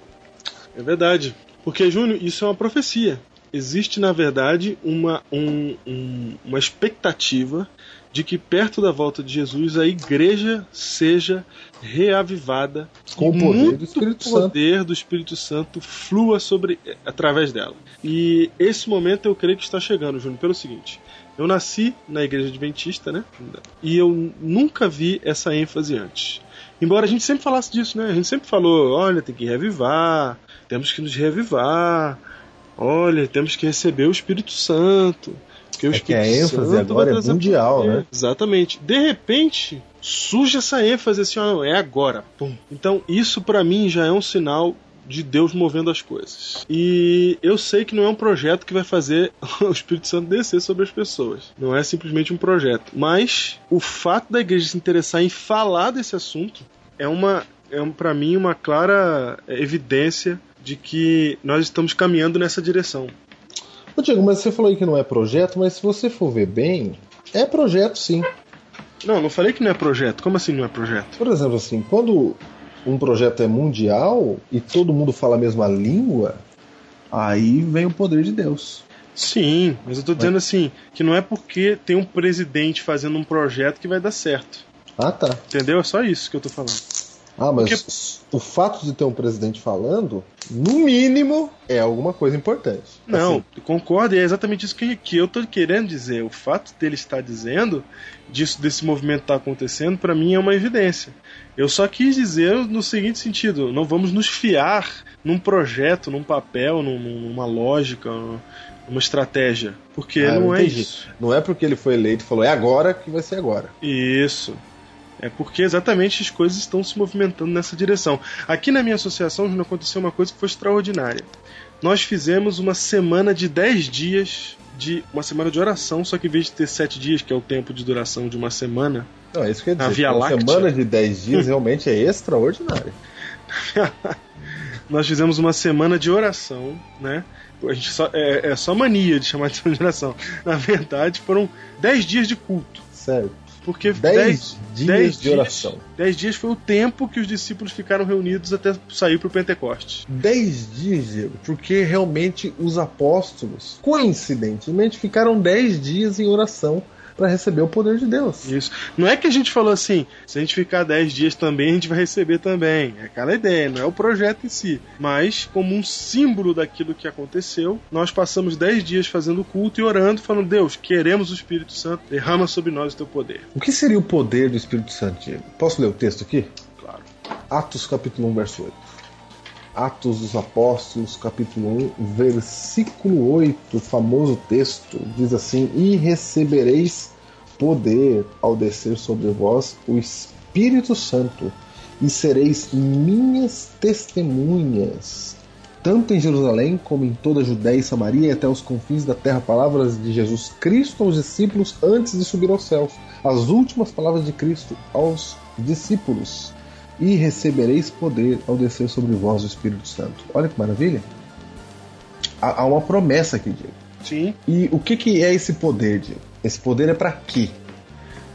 É verdade. Porque, Júnior, isso é uma profecia. Existe, na verdade, uma, um, um, uma expectativa de que perto da volta de Jesus a igreja seja reavivada Com o poder do Espírito Santo. poder do Espírito Santo flua sobre através dela. E esse momento eu creio que está chegando, Júnior, pelo seguinte. Eu nasci na igreja adventista, né? E eu nunca vi essa ênfase antes. Embora a gente sempre falasse disso, né? A gente sempre falou, olha, tem que reavivar, temos que nos reavivar, olha, temos que receber o Espírito Santo. Porque o É que a ênfase agora é mundial, né? Exatamente. De repente, surge essa ênfase assim, ó, é agora. Pum. Então, isso para mim já é um sinal de Deus movendo as coisas. E eu sei que não é um projeto que vai fazer [laughs] o Espírito Santo descer sobre as pessoas. Não é simplesmente um projeto. Mas o fato da igreja se interessar em falar desse assunto é uma é para mim uma clara evidência de que nós estamos caminhando nessa direção. Ô, Diego, mas você falou aí que não é projeto, mas se você for ver bem, é projeto sim. Não, não falei que não é projeto. Como assim não é projeto? Por exemplo, assim, quando um projeto é mundial e todo mundo fala a mesma língua, aí vem o poder de Deus. Sim, mas eu tô dizendo assim, que não é porque tem um presidente fazendo um projeto que vai dar certo. Ah, tá. Entendeu? É só isso que eu tô falando. Ah, mas o fato de ter um presidente falando, no mínimo, é alguma coisa importante. Não, Assim, concordo, e é exatamente isso que, que eu tô querendo dizer. O fato dele estar dizendo, disso desse movimento estar acontecendo, para mim é uma evidência. Eu só quis dizer no seguinte sentido: não vamos nos fiar num projeto, num papel, num- numa lógica, numa estratégia. Porque ah, não é entendi. isso. Não é porque ele foi eleito e falou, é agora que vai ser agora. Isso. É porque exatamente as coisas estão se movimentando nessa direção. Aqui na minha associação Júnior, aconteceu uma coisa que foi extraordinária. Nós fizemos uma semana de 10 dias de uma semana de oração, só que em vez de ter 7 dias, que é o tempo de duração de uma semana, Não, é isso que eu ia A dizer. Via Uma Láctea. semana de 10 dias realmente é extraordinária. [laughs] nós fizemos uma semana de oração, né? A gente só, é, é só mania de chamar de semana de oração. Na verdade, foram 10 dias de culto. Certo. Porque 10 dez- dias dez de oração. 10 dias foi o tempo que os discípulos ficaram reunidos até sair para o Pentecoste. 10 dias, Diego, porque realmente os apóstolos, coincidentemente, ficaram 10 dias em oração para receber o poder de Deus. Isso. Não é que a gente falou assim, se a gente ficar 10 dias também, a gente vai receber também. É aquela ideia, não é o projeto em si. Mas, como um símbolo daquilo que aconteceu, nós passamos 10 dias fazendo culto e orando, falando: Deus, queremos o Espírito Santo, derrama sobre nós o teu poder. O que seria o poder do Espírito Santo? Posso ler o texto aqui? Claro. Atos capítulo 1, verso 8. Atos dos Apóstolos, capítulo 1, versículo 8, o famoso texto, diz assim: E recebereis poder ao descer sobre vós o Espírito Santo, e sereis minhas testemunhas, tanto em Jerusalém como em toda a Judéia e Samaria e até os confins da terra. Palavras de Jesus Cristo aos discípulos antes de subir aos céus. As últimas palavras de Cristo aos discípulos. E recebereis poder ao descer sobre vós o Espírito Santo. Olha que maravilha! Há há uma promessa aqui, Diego. Sim. E o que, que é esse poder, Diego? Esse poder é para quê?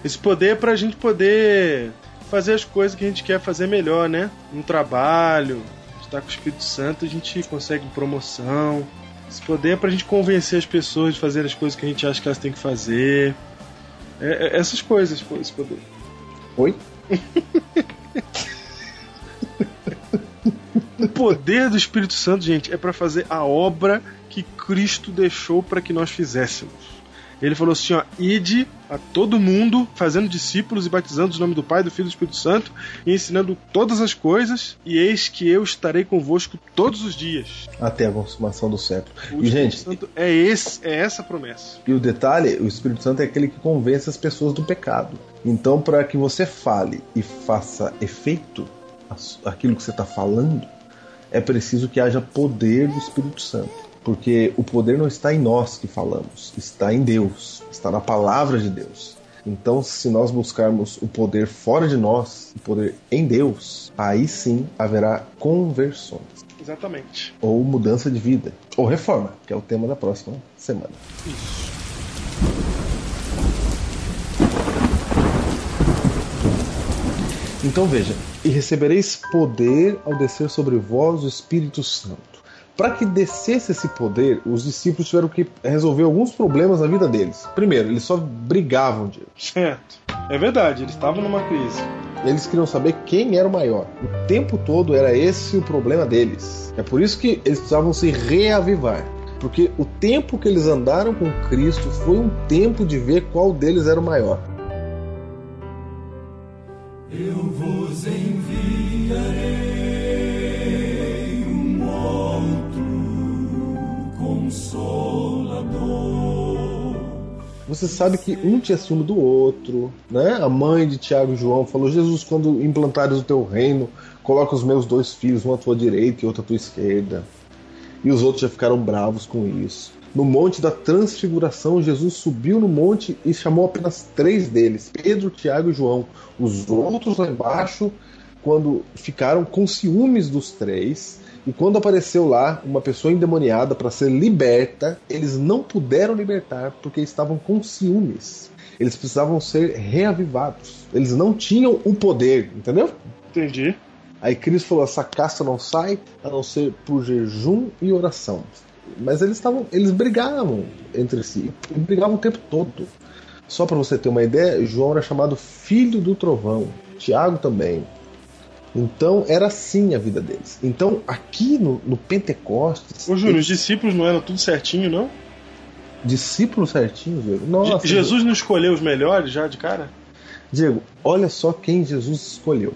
Esse poder é pra gente poder fazer as coisas que a gente quer fazer melhor, né? No trabalho, estar com o Espírito Santo, a gente consegue promoção. Esse poder é pra gente convencer as pessoas de fazer as coisas que a gente acha que elas têm que fazer. É- é- essas coisas, esse poder. Oi? [laughs] O poder do Espírito Santo, gente, é pra fazer a obra que Cristo deixou para que nós fizéssemos. Ele falou assim, ó, ide a todo mundo, fazendo discípulos e batizando em nome do Pai, do Filho e do Espírito Santo, e ensinando todas as coisas, e eis que eu estarei convosco todos os dias. Até a consumação do século. O E, Espírito gente, Santo é esse, é essa a promessa. E o detalhe, o Espírito Santo é aquele que convence as pessoas do pecado. Então, para que você fale e faça efeito aquilo que você está falando, é preciso que haja poder do Espírito Santo. Porque o poder não está em nós que falamos, está em Deus, está na palavra de Deus. Então, se nós buscarmos o poder fora de nós, o poder em Deus, aí sim haverá conversões, Exatamente. ou mudança de vida, ou reforma, que é o tema da próxima semana. Então veja, e recebereis poder ao descer sobre vós o Espírito Santo. Para que descesse esse poder, os discípulos tiveram que resolver alguns problemas na vida deles. Primeiro, eles só brigavam, Diego. Certo. É verdade, eles estavam numa crise. Eles queriam saber quem era o maior. O tempo todo era esse o problema deles. É por isso que eles precisavam se reavivar. Porque o tempo que eles andaram com Cristo foi um tempo de ver qual deles era o maior. Você sabe que um tinha ciúme do outro, né? A mãe de Tiago e João falou: Jesus, quando implantares o teu reino, coloca os meus dois filhos, um à tua direita e outro à tua esquerda. E os outros já ficaram bravos com isso. No monte da transfiguração, Jesus subiu no monte e chamou apenas três deles: Pedro, Tiago e João. Os outros lá embaixo, quando ficaram com ciúmes dos três, e quando apareceu lá uma pessoa endemoniada para ser liberta, eles não puderam libertar porque estavam com ciúmes. Eles precisavam ser reavivados. Eles não tinham o poder, entendeu? Entendi. Aí Cristo falou: essa caça não sai a não ser por jejum e oração. Mas eles estavam, eles brigavam entre si, e brigavam o tempo todo. Só para você ter uma ideia, João era chamado filho do trovão, Tiago também. Então era assim a vida deles. Então aqui no, no Pentecostes, Ô, Júnior, os discípulos não eram tudo certinho, não? discípulos certinhos, Diego. Nossa, Je- Jesus não escolheu os melhores já de cara? Diego, olha só quem Jesus escolheu.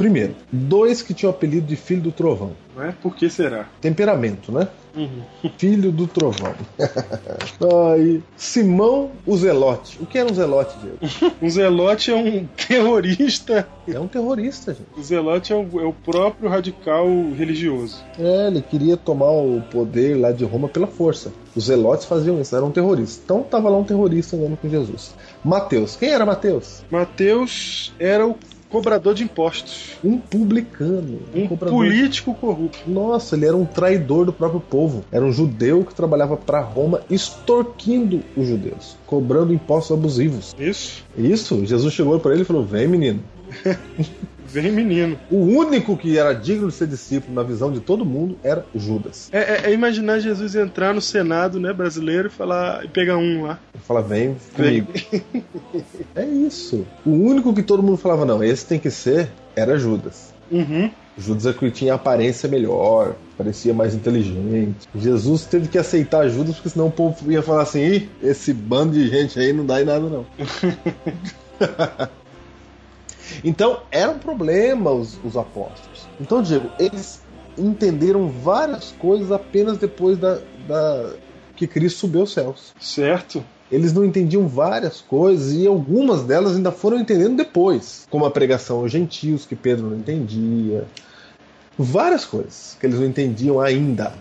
Primeiro, dois que tinham o apelido de filho do trovão. Não é? Por que será? Temperamento, né? Uhum. [laughs] Filho do trovão. [laughs] Aí, Simão o Zelote. O que era um Zelote, Diego? [laughs] Um zelote é um terrorista. É um terrorista, gente. O zelote é o, é o próprio radical religioso. É, ele queria tomar o poder lá de Roma pela força. Os zelotes faziam isso, eram terroristas. Então tava lá um terrorista andando com Jesus. Mateus. Quem era Mateus? Mateus era o cobrador de impostos. Um publicano. Um cobrador- político corrupto. Nossa, ele era um traidor do próprio povo. Era um judeu que trabalhava para Roma extorquindo os judeus, cobrando impostos abusivos. Isso. Isso, Jesus chegou para ele e falou: Vem, menino. [laughs] Vem menino. O único que era digno de ser discípulo na visão de todo mundo era Judas. É, é- é imaginar Jesus entrar no Senado né, brasileiro e falar e pegar um lá. Ele fala: Vem comigo. [laughs] é isso. O único que todo mundo falava: Não, esse tem que ser era Judas. Uhum. Judas é que tinha aparência melhor, parecia mais inteligente. Jesus teve que aceitar Judas, porque senão o povo ia falar assim: Ih, esse bando de gente aí não dá em nada, não. [laughs] então, era um problema os, os apóstolos. Então, Diego, eles entenderam várias coisas apenas depois da, da- que Cristo subiu aos céus. Certo. eles não entendiam várias coisas e algumas delas ainda foram entendendo depois, como a pregação aos gentios, que Pedro não entendia, várias coisas que eles não entendiam ainda.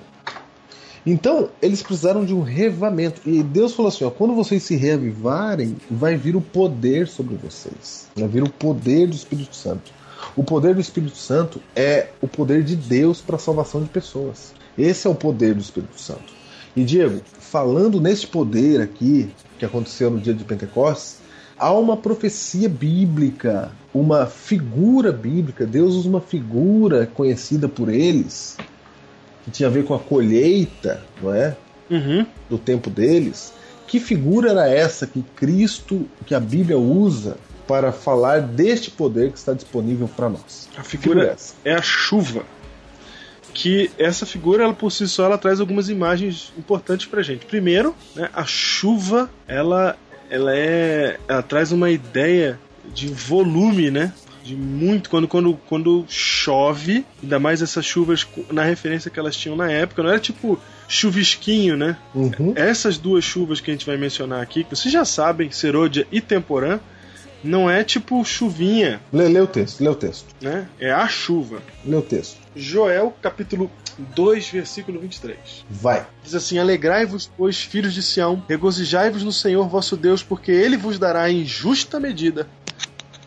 Então, eles precisaram de um revamento. E Deus falou assim: ó, quando vocês se reavivarem, vai vir o poder sobre vocês. Vai vir o poder do Espírito Santo. O poder do Espírito Santo é o poder de Deus para a salvação de pessoas. Esse é o poder do Espírito Santo. E Diego, falando nesse poder aqui, que aconteceu no dia de Pentecostes, há uma profecia bíblica, uma figura bíblica. Deus usa uma figura conhecida por eles, que tinha a ver com a colheita, não é? Uhum. Do tempo deles. Que figura era essa que Cristo, que a Bíblia usa para falar deste poder que está disponível para nós? A figura é figura essa? é a chuva. Que essa figura, ela por si só, ela traz algumas imagens importantes pra gente. Primeiro, né, a chuva, ela, ela é, ela traz uma ideia de volume, né? De muito quando, quando, quando chove, ainda mais essas chuvas na referência que elas tinham na época, não era tipo chuvisquinho, né? Uhum. Essas duas chuvas que a gente vai mencionar aqui, que vocês já sabem, Serôdia e Temporã, não é tipo chuvinha, Lê, lê o texto, lê o texto. né? É a chuva. Lê o texto. Joel, capítulo 2, versículo 23. Vai. Diz assim: Alegrai-vos, pois, filhos de Sião, regozijai-vos no Senhor vosso Deus, porque ele vos dará em justa medida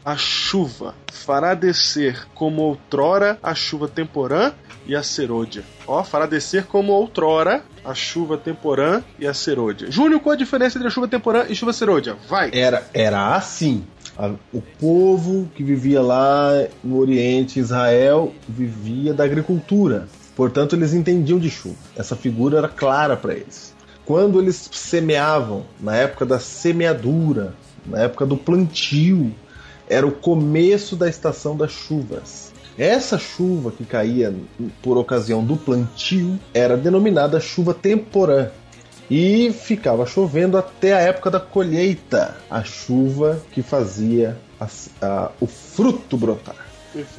a chuva, fará descer como outrora a chuva temporã e a serôdia. Ó, fará descer como outrora a chuva temporã e a serôdia. Júnior, qual a diferença entre a chuva temporã e chuva serôdia? Vai! Era, era assim. O povo que vivia lá no Oriente, Israel, vivia da agricultura. Portanto, eles entendiam de chuva. Essa figura era clara para eles. Quando eles semeavam, na época da semeadura, na época do plantio, era o começo da estação das chuvas. Essa chuva que caía por ocasião do plantio era denominada chuva temporã e ficava chovendo até a época da colheita, a chuva que fazia a- a- o fruto brotar.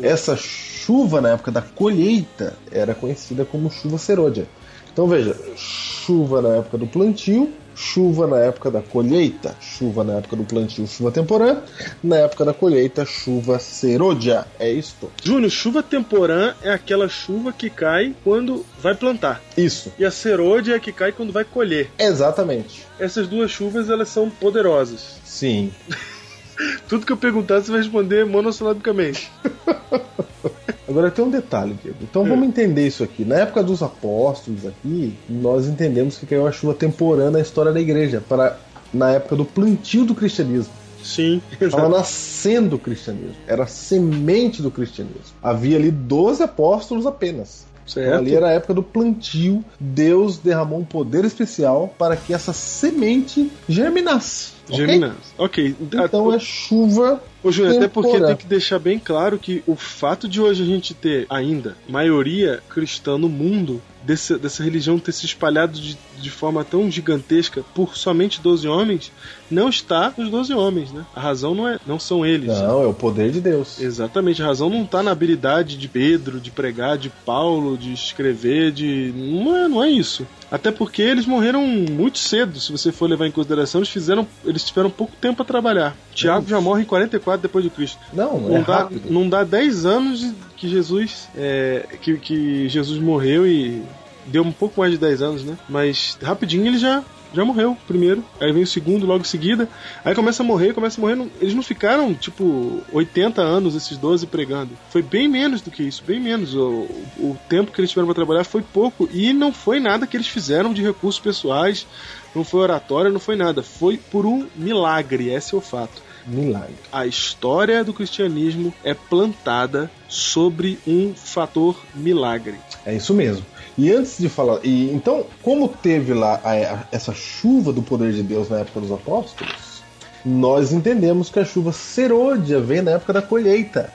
Essa chuva na época da colheita era conhecida como chuva serôdia. Então veja, chuva na época do plantio, chuva na época da colheita, chuva na época do plantio, chuva temporã, na época da colheita, chuva serôdia. É isto. Júnior, chuva temporã é aquela chuva que cai quando vai plantar. Isso. E a serôdia é a que cai quando vai colher. Exatamente. Essas duas chuvas, elas são poderosas. Sim. [laughs] Tudo que eu perguntar, você vai responder monossilabicamente. [laughs] Agora tem um detalhe, Diego. Então vamos entender isso aqui. Na época dos apóstolos aqui, nós entendemos que caiu a chuva temporã na história da igreja, para na época do plantio do cristianismo. Sim, [laughs] Estava nascendo o cristianismo. Era a semente do cristianismo. Havia ali 12 apóstolos apenas. Então, certo. ali era a época do plantio. Deus derramou um poder especial para que essa semente germinasse. Ok? Germinando. Ok. Então é chuva. Ô, Júnior, até porque tem que deixar bem claro que o fato de hoje a gente ter ainda maioria cristã no mundo, desse- dessa religião ter se espalhado de, de forma tão gigantesca por somente 12 homens, não está nos 12 homens, né? A razão não, é, não são eles. Não, é o poder de Deus. Exatamente, a razão não está na habilidade de Pedro, de pregar, de Paulo, de escrever, de. Não é, não é isso. Até porque eles morreram muito cedo, se você for levar em consideração, eles fizeram. Eles tiveram pouco tempo a trabalhar. Tiago já morre em 44 depois de Cristo. Não, Não, é dá, rápido. não dá 10 anos de- que Jesus. é, que, que Jesus morreu e. Deu um pouco mais de 10 anos, né? Mas rapidinho ele já. Já morreu primeiro, aí vem o segundo logo em seguida, aí começa a morrer, começa a morrer. não- Eles não ficaram, tipo, 80 anos, esses 12 pregando. Foi bem menos do que isso, bem menos. O, o tempo que eles tiveram para trabalhar foi pouco e não foi nada que eles fizeram de recursos pessoais, não foi oratória, não foi nada. Foi por um milagre, esse é o fato Milagre. a história do cristianismo é plantada sobre um fator milagre. É isso mesmo. E antes de falar. E, então, como teve lá a- a- essa chuva do poder de Deus na época dos apóstolos, nós entendemos que a chuva serôdia vem na época da colheita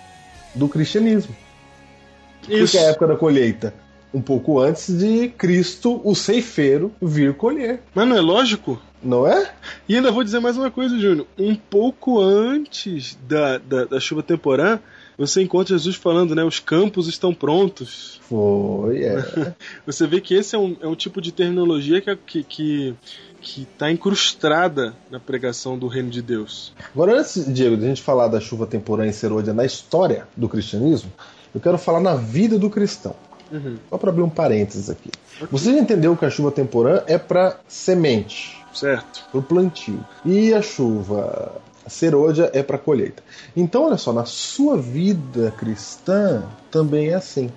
do cristianismo. Isso. que é a época da colheita? Um pouco antes de Cristo, o ceifeiro, vir colher. Mas não é lógico? Não é? E ainda vou dizer mais uma coisa, Júnior. Um pouco antes da, da, da chuva temporã, você encontra Jesus falando, né? Os campos estão prontos. Foi, é. [laughs] Você vê que esse é um, é um tipo de terminologia que, que, que que está incrustada na pregação do reino de Deus. Agora, antes, Diego, de a gente falar da chuva temporã em Serôdia na história do cristianismo, eu quero falar na vida do cristão. Uhum. Só para abrir um parênteses aqui. Você já entendeu que a chuva temporã é para semente, Certo. para o plantio. E a chuva serôdia é para colheita. Então, olha só, na sua vida cristã também é assim.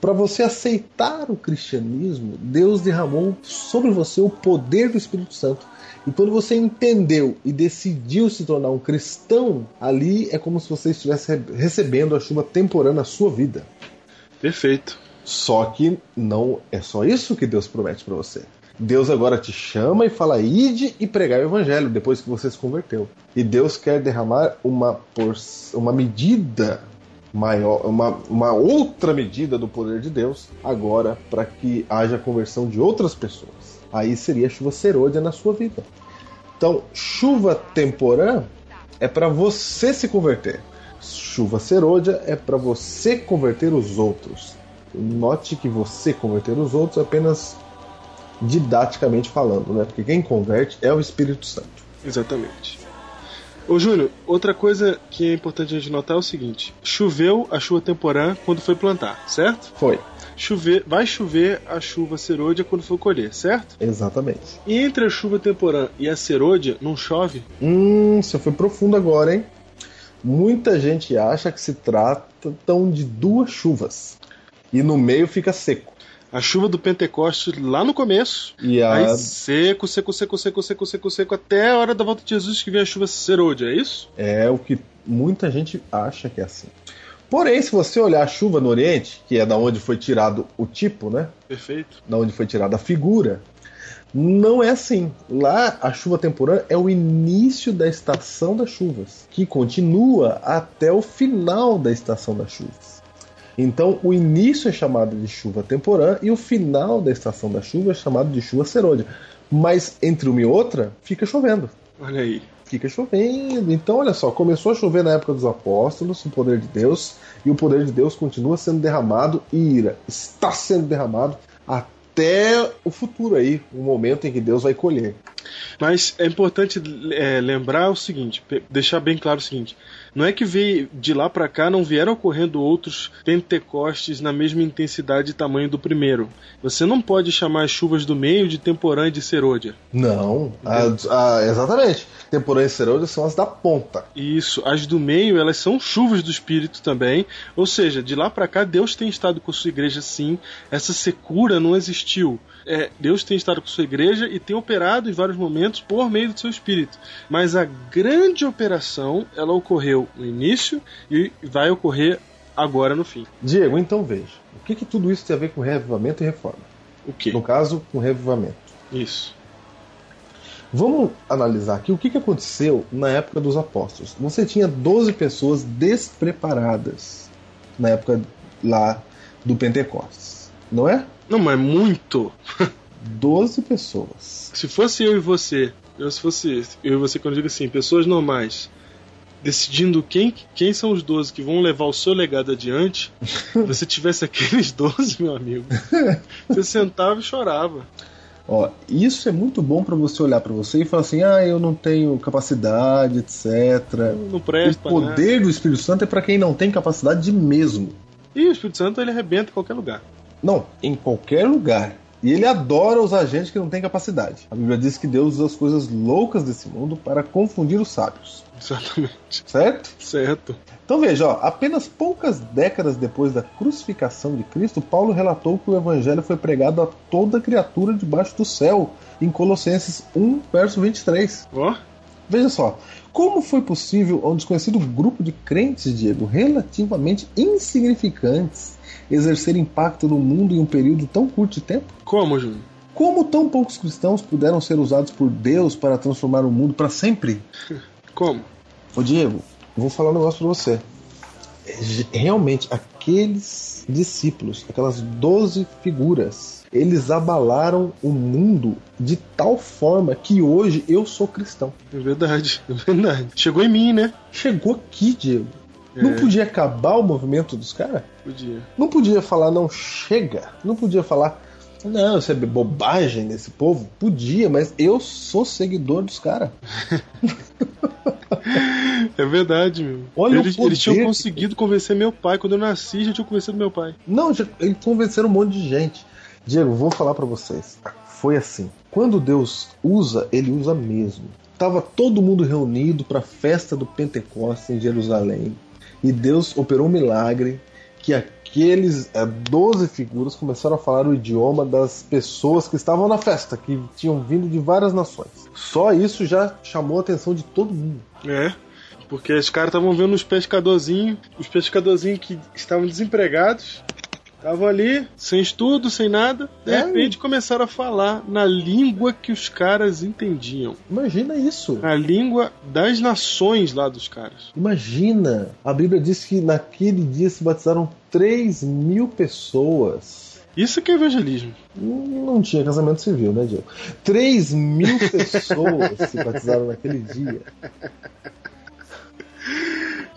Para você aceitar o cristianismo, Deus derramou sobre você o poder do Espírito Santo. E quando você entendeu e decidiu se tornar um cristão, ali é como se você estivesse re- recebendo a chuva temporã na sua vida. Perfeito. Só que não é só isso que Deus promete para você. Deus agora te chama e fala: ide e pregar o evangelho depois que você se converteu. E Deus quer derramar uma, uma medida maior, uma, uma outra medida do poder de Deus agora para que haja conversão de outras pessoas. Aí seria chuva serôdia na sua vida. Então, chuva temporã é para você se converter. Chuva serôdia é para você converter os outros. Note que você converter os outros é apenas didaticamente falando, né? Porque quem converte é o Espírito Santo. Exatamente. Ô Júnior, outra coisa que é importante a gente notar é o seguinte: choveu a chuva temporã quando foi plantar, certo? Foi. Chover, vai chover a chuva serôdia quando for colher, certo? Exatamente. E entre a chuva temporã e a serôdia não chove? Hum, você foi profundo agora, hein? Muita gente acha que se tratam de duas chuvas. E no meio fica seco. A chuva do Pentecoste lá no começo, E a... aí seco, seco, seco, seco, seco, seco, seco, até a hora da volta de Jesus que vem a chuva serôdia, é isso? É o que muita gente acha que é assim. Porém, se você olhar a chuva no Oriente, que é da onde foi tirado o tipo, né? Perfeito. Da onde foi tirada a figura, não é assim. Lá a chuva temporã é o início da estação das chuvas, que continua até o final da estação das chuvas. Então, o início é chamado de chuva temporã e o final da estação da chuva é chamado de chuva serôdia. Mas entre uma e outra, fica chovendo Olha aí. fica chovendo. Então, olha só, começou a chover na época dos apóstolos, o poder de Deus, e o poder de Deus continua sendo derramado e ira está sendo derramado até o futuro aí, o momento em que Deus vai colher. Mas é importante é, lembrar o seguinte, deixar bem claro o seguinte: não é que veio de lá pra cá não vieram ocorrendo outros pentecostes na mesma intensidade e tamanho do primeiro. Você não pode chamar as chuvas do meio de temporã e de serôdia. Não, a- a- exatamente. Temporã e serôdia são as da ponta. Isso, as do meio, elas são chuvas do Espírito também. Ou seja, de lá pra cá, Deus tem estado com a sua igreja sim. Essa secura não existiu. É, Deus tem estado com sua igreja e tem operado em vários momentos por meio do seu Espírito. Mas a grande operação, ela ocorreu no início e vai ocorrer agora no fim. Diego, então veja, o que, que tudo isso tem a ver com reavivamento e reforma? O quê? No caso, com revivamento. Isso. Vamos analisar aqui o que, que aconteceu na época dos apóstolos. Você tinha 12 pessoas despreparadas na época lá do Pentecostes, não é? Não, mas muito. [laughs] 12 pessoas. Se fosse eu e você, eu, se fosse eu e você, quando eu digo assim, pessoas normais, decidindo quem, quem são os 12 que vão levar o seu legado adiante, [laughs] você tivesse aqueles 12, meu amigo, [laughs] você sentava e chorava. Ó, isso é muito bom para você olhar para você e falar assim: ah, eu não tenho capacidade, etc. Não presta, o né? poder do Espírito Santo é para quem não tem capacidade de mesmo. E o Espírito Santo ele arrebenta em qualquer lugar. Não, em qualquer lugar. E ele adora os agentes que não têm capacidade. A Bíblia diz que Deus usa as coisas loucas desse mundo para confundir os sábios. Exatamente. Certo? Certo. Então veja, ó, apenas poucas décadas depois da crucificação de Cristo, Paulo relatou que o evangelho foi pregado a toda criatura debaixo do céu, em Colossenses 1, verso 23. Ó, Veja só, como foi possível a um desconhecido grupo de crentes, Diego, relativamente insignificantes, exercer impacto no mundo em um período tão curto de tempo? como, Júnior? Como tão poucos cristãos puderam ser usados por Deus para transformar o mundo para sempre? Como? Ô Diego, vou falar um negócio pra você. Realmente, aqueles discípulos, aquelas doze figuras, eles abalaram o mundo de tal forma que hoje eu sou cristão. É verdade, é verdade. Chegou em mim, né? Chegou aqui, Diego. Não podia acabar o movimento dos caras? Podia. Não podia falar, não, chega. Não podia falar, não, isso é bobagem desse povo. Podia, mas eu sou seguidor dos caras. [laughs] É verdade, meu. Olha o eles, eles tinham que- conseguido convencer meu pai. Quando eu nasci, já tinham convencido meu pai. Não, já, eles convenceram um monte de gente. Diego, vou falar pra vocês. Foi assim. Quando Deus usa, ele usa mesmo. Tava todo mundo reunido para a festa do Pentecostes em Jerusalém. E Deus operou um milagre que aqueles eh, 12 figuras começaram a falar o idioma das pessoas que estavam na festa, que tinham vindo de várias nações. Só isso já chamou a atenção de todo mundo. É. Porque os caras estavam vendo os pescadorzinhos, os pescadorzinhos que estavam desempregados, estavam ali, sem estudo, sem nada, de É. repente começaram a falar na língua que os caras entendiam. Imagina isso. A língua das nações lá dos caras. Imagina, a Bíblia diz que naquele dia se batizaram 3 mil pessoas. Isso que é evangelismo. Não tinha casamento civil, né, Diego? 3 mil pessoas se batizaram naquele dia. [laughs]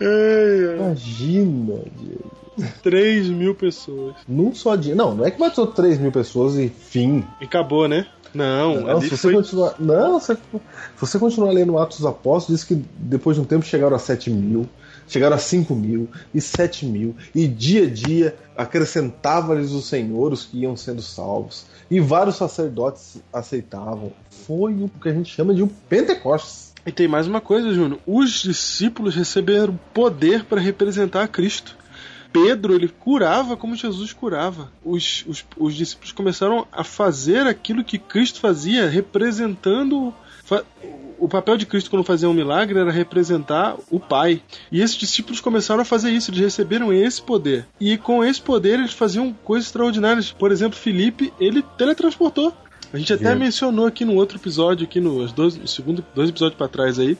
Imagina, Diego. 3 mil pessoas. Num só dia. Não, não é que batizou 3 mil pessoas e fim. E acabou, né? Não, Não, se você foi... continuar. Não, se, se você continuar lendo Atos dos Apóstolos, diz que depois de um tempo chegaram a 7 mil, chegaram a 5 mil e 7 mil, e dia a dia acrescentava-lhes o Senhor os que iam sendo salvos, e vários sacerdotes aceitavam. Foi o que a gente chama de um Pentecostes. E tem mais uma coisa, Júnior. Os discípulos receberam poder para representar a Cristo. Pedro, ele curava como Jesus curava. Os, os, os discípulos começaram a fazer aquilo que Cristo fazia, representando. O papel de Cristo quando fazia um milagre era representar o Pai. E esses discípulos começaram a fazer isso, eles receberam esse poder. E com esse poder eles faziam coisas extraordinárias. Por exemplo, Felipe, ele teletransportou. A gente até Gente. mencionou aqui no outro episódio, aqui no, dois, no segundo, dois episódios pra trás aí,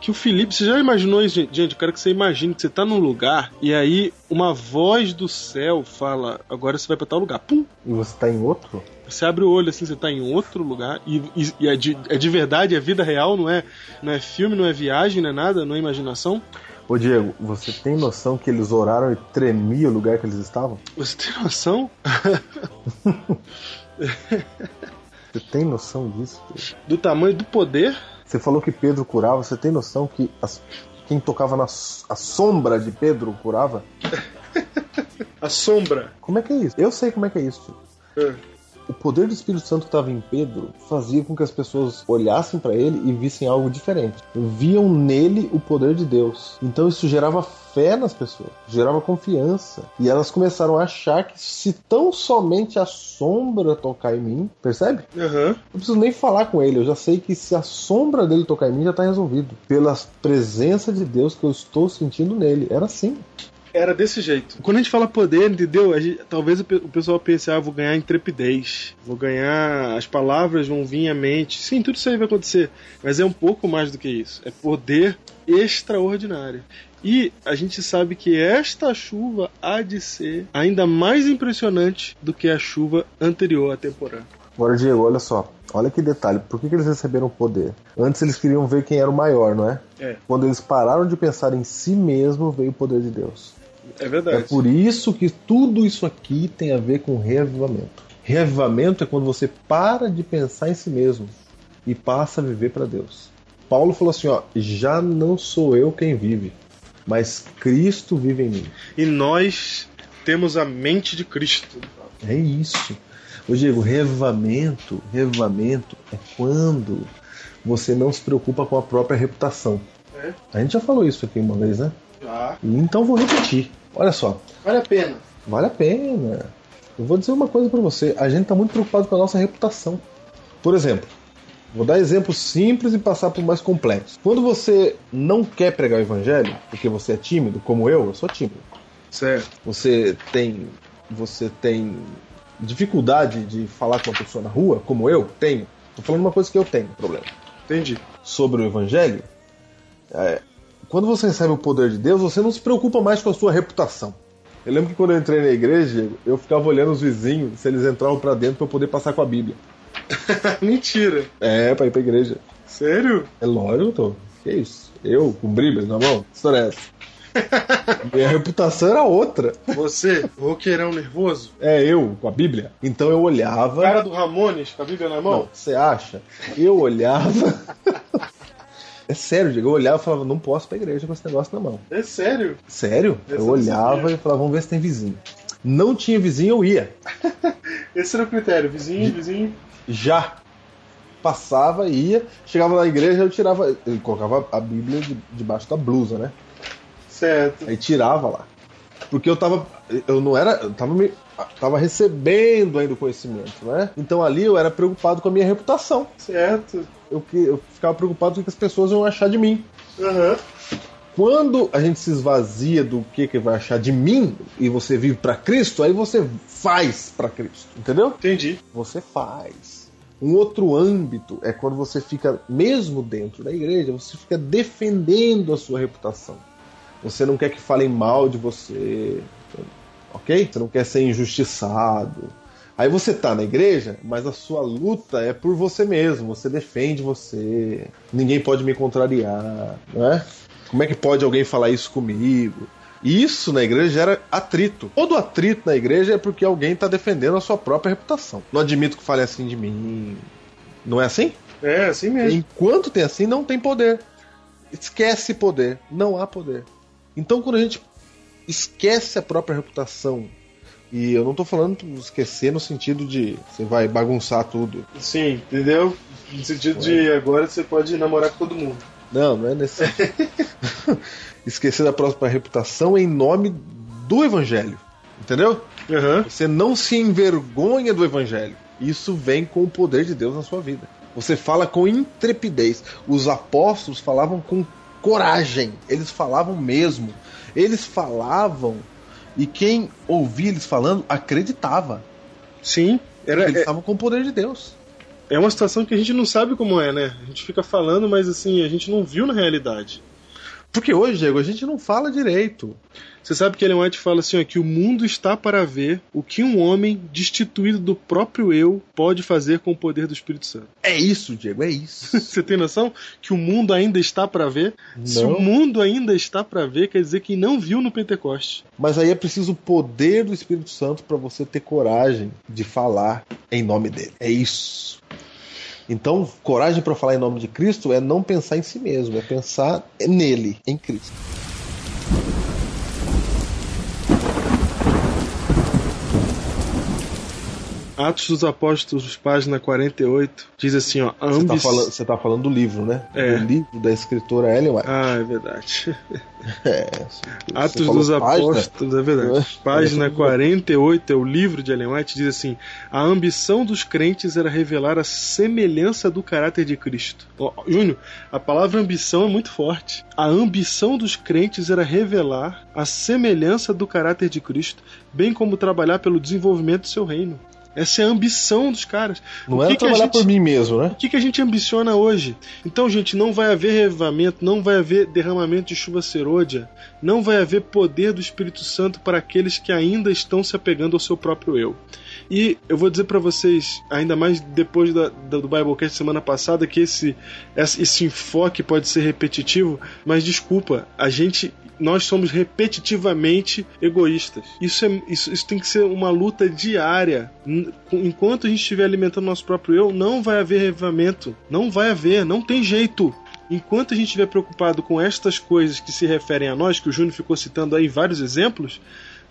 que o Felipe, você já imaginou isso, gente? Gente, eu quero que você imagine que você tá num lugar e aí uma voz do céu fala, agora você vai pra tal lugar. Pum! E você tá em outro? Você abre o olho assim, você tá em outro lugar e, e- e é, de, é de verdade, é vida real, não é, não é filme, não é viagem, não é nada, não é imaginação. Ô Diego, você tem noção que eles oraram e tremia o lugar que eles estavam? Você tem noção [laughs] [laughs] Você tem noção disso? Do tamanho do poder? Você falou que Pedro curava, você tem noção que as- quem tocava na a sombra de Pedro curava? [laughs] A sombra. Como é que é isso? Eu sei como é que é isso. É. O poder do Espírito Santo que estava em Pedro fazia com que as pessoas olhassem para ele e vissem algo diferente. Viam nele o poder de Deus. Então isso gerava fé nas pessoas, gerava confiança. E elas começaram a achar que se tão somente a sombra tocar em mim, percebe? Aham. Não preciso nem falar com ele, eu já sei que se a sombra dele tocar em mim já está resolvido. Pela presença de Deus que eu estou sentindo nele. Era assim. Era desse jeito. Quando a gente fala poder, entendeu? Gente- talvez o o pessoal pense, ah, vou ganhar intrepidez, vou ganhar. As palavras vão vir à mente. Sim, tudo isso aí vai acontecer. Mas é um pouco mais do que isso. É poder extraordinário. E a gente sabe que esta chuva há de ser ainda mais impressionante do que a chuva anterior à temporada. Agora, Diego, olha só. Olha que detalhe. Por que, que eles receberam poder? Antes eles queriam ver quem era o maior, não é? É. Quando eles pararam de pensar em si mesmo, veio o poder de Deus. É É verdade. por isso que tudo isso aqui tem a ver com reavivamento. Reavivamento é quando você para de pensar em si mesmo e passa a viver para Deus. Paulo falou assim, ó, já não sou eu quem vive, mas Cristo vive em mim. E nós temos a mente de Cristo. É isso. Ô Diego, revivamento, revivamento é quando você não se preocupa com a própria reputação. É. A gente já falou isso aqui uma vez, né? Ah, E Então vou repetir. Olha só, vale a pena. vale a pena. Eu vou dizer uma coisa pra você. A gente tá muito preocupado com a nossa reputação. Por exemplo, vou dar exemplos simples e passar para o mais complexo. Quando você não quer pregar o evangelho, porque você é tímido, como eu, eu sou tímido. Certo. Você tem você tem dificuldade de falar com uma pessoa na rua, como eu tenho. Tô falando uma coisa que eu tenho, problema. Entendi. Sobre o evangelho, é, quando você recebe o poder de Deus, você não se preocupa mais com a sua reputação. Eu lembro que quando eu entrei na igreja, eu ficava olhando os vizinhos se eles entravam pra dentro pra eu poder passar com a Bíblia. [laughs] Mentira. É, pra ir pra igreja. Sério? É lógico, tô. Que isso? Eu, com Bíblia na mão? Que história é essa? [laughs] Minha reputação era outra. Você, roqueirão nervoso, É eu, com a Bíblia. Então eu olhava. cara do Ramones com a Bíblia na Não, mão. você acha? Eu olhava. [laughs] é sério, Diego. Eu olhava e falava, não posso ir pra igreja com esse negócio na mão. É sério? Sério? Essa Eu eu olhava e falava, vamos ver se tem vizinho. Não tinha vizinho, eu ia. [laughs] Esse era o critério. Vizinho, vizinho. Já. Passava, ia, chegava na igreja, eu tirava. Eu colocava a Bíblia de- debaixo da blusa, né? Certo. Aí tirava lá. Porque eu tava. Eu não era. Eu tava me. Tava recebendo ainda o conhecimento, né? Então ali eu era preocupado com a minha reputação. Certo. Eu, eu ficava preocupado com o que as pessoas iam achar de mim. Aham. Quando a gente se esvazia do que que vai achar de mim e você vive pra Cristo, aí você faz pra Cristo, entendeu? Entendi. Você faz. Um outro âmbito é quando você fica, mesmo dentro da igreja, você fica defendendo a sua reputação. Você não quer que falem mal de você, ok? Você não quer ser injustiçado. Aí você tá na igreja, mas a sua luta é por você mesmo. Você defende você. Ninguém pode me contrariar, não é? Como é que pode alguém falar isso comigo? E Isso na igreja gera atrito. Todo atrito na igreja é porque alguém está defendendo a sua própria reputação. Não admito que fale assim de mim. Não é assim? É, assim mesmo. Enquanto tem assim, não tem poder. Esquece poder. Não há poder. Então, quando a gente esquece a própria reputação, e eu não tô falando esquecer no sentido de você vai bagunçar tudo. Sim, entendeu? No sentido de agora você pode namorar com todo mundo. Não, não é nesse. [laughs] esquecer da própria reputação em nome do evangelho. Entendeu? Aham. Você não se envergonha do evangelho. Isso vem com o poder de Deus na sua vida. Você fala com intrepidez. Os apóstolos falavam com coragem. Eles falavam mesmo. Eles falavam e quem ouvia eles falando acreditava. Sim. Era, Eles é, estavam com o poder de Deus. é uma situação que a gente não sabe como é, né? A gente fica falando, mas assim, a gente não viu na realidade. Porque hoje, Diego, a gente não fala direito. Você sabe que Ellen White fala assim, ó, que o mundo está para ver o que um homem destituído do próprio eu pode fazer com o poder do Espírito Santo. É isso, Diego, é isso. [laughs] Você tem noção que o mundo ainda está para ver? Se Não. o mundo ainda está para ver, quer dizer que não viu no Pentecoste. Mas aí é preciso o poder do Espírito Santo para você ter coragem de falar em nome dele. É isso. Então, coragem para falar em nome de Cristo é não pensar em si mesmo, é pensar nele, em Cristo. Atos dos Apóstolos, página 48, diz assim, ó, a Você tá, ambição... falando, você tá falando do livro, né? É. Do livro da escritora Ellen White. Ah, é verdade. [laughs] É, Atos dos página? Apóstolos, é verdade. [laughs] Página 48 é o livro de Ellen White, diz assim: A ambição dos crentes era revelar a semelhança do caráter de Cristo. Ó, Júnior, a palavra ambição é muito forte. A ambição dos crentes era revelar a semelhança do caráter de Cristo, bem como trabalhar pelo desenvolvimento do seu reino. Essa é a ambição dos caras. Não O que que a trabalhar gente- por mim mesmo, né? o que, que a gente ambiciona hoje? Então, gente, não vai haver revivamento, não vai haver derramamento de chuva serôdia, não vai haver poder do Espírito Santo para aqueles que ainda estão se apegando ao seu próprio eu. E eu vou dizer para vocês, ainda mais depois da, da- do Biblecast semana passada, que esse, esse enfoque pode ser repetitivo, mas desculpa, a gente. Nós somos repetitivamente egoístas. Isso, é, isso, isso tem que ser uma luta diária. Enquanto a gente estiver alimentando nosso próprio eu, não vai haver revivamento. Não vai haver, não tem jeito. Enquanto a gente estiver preocupado com estas coisas que se referem a nós, que o Júnior ficou citando aí vários exemplos,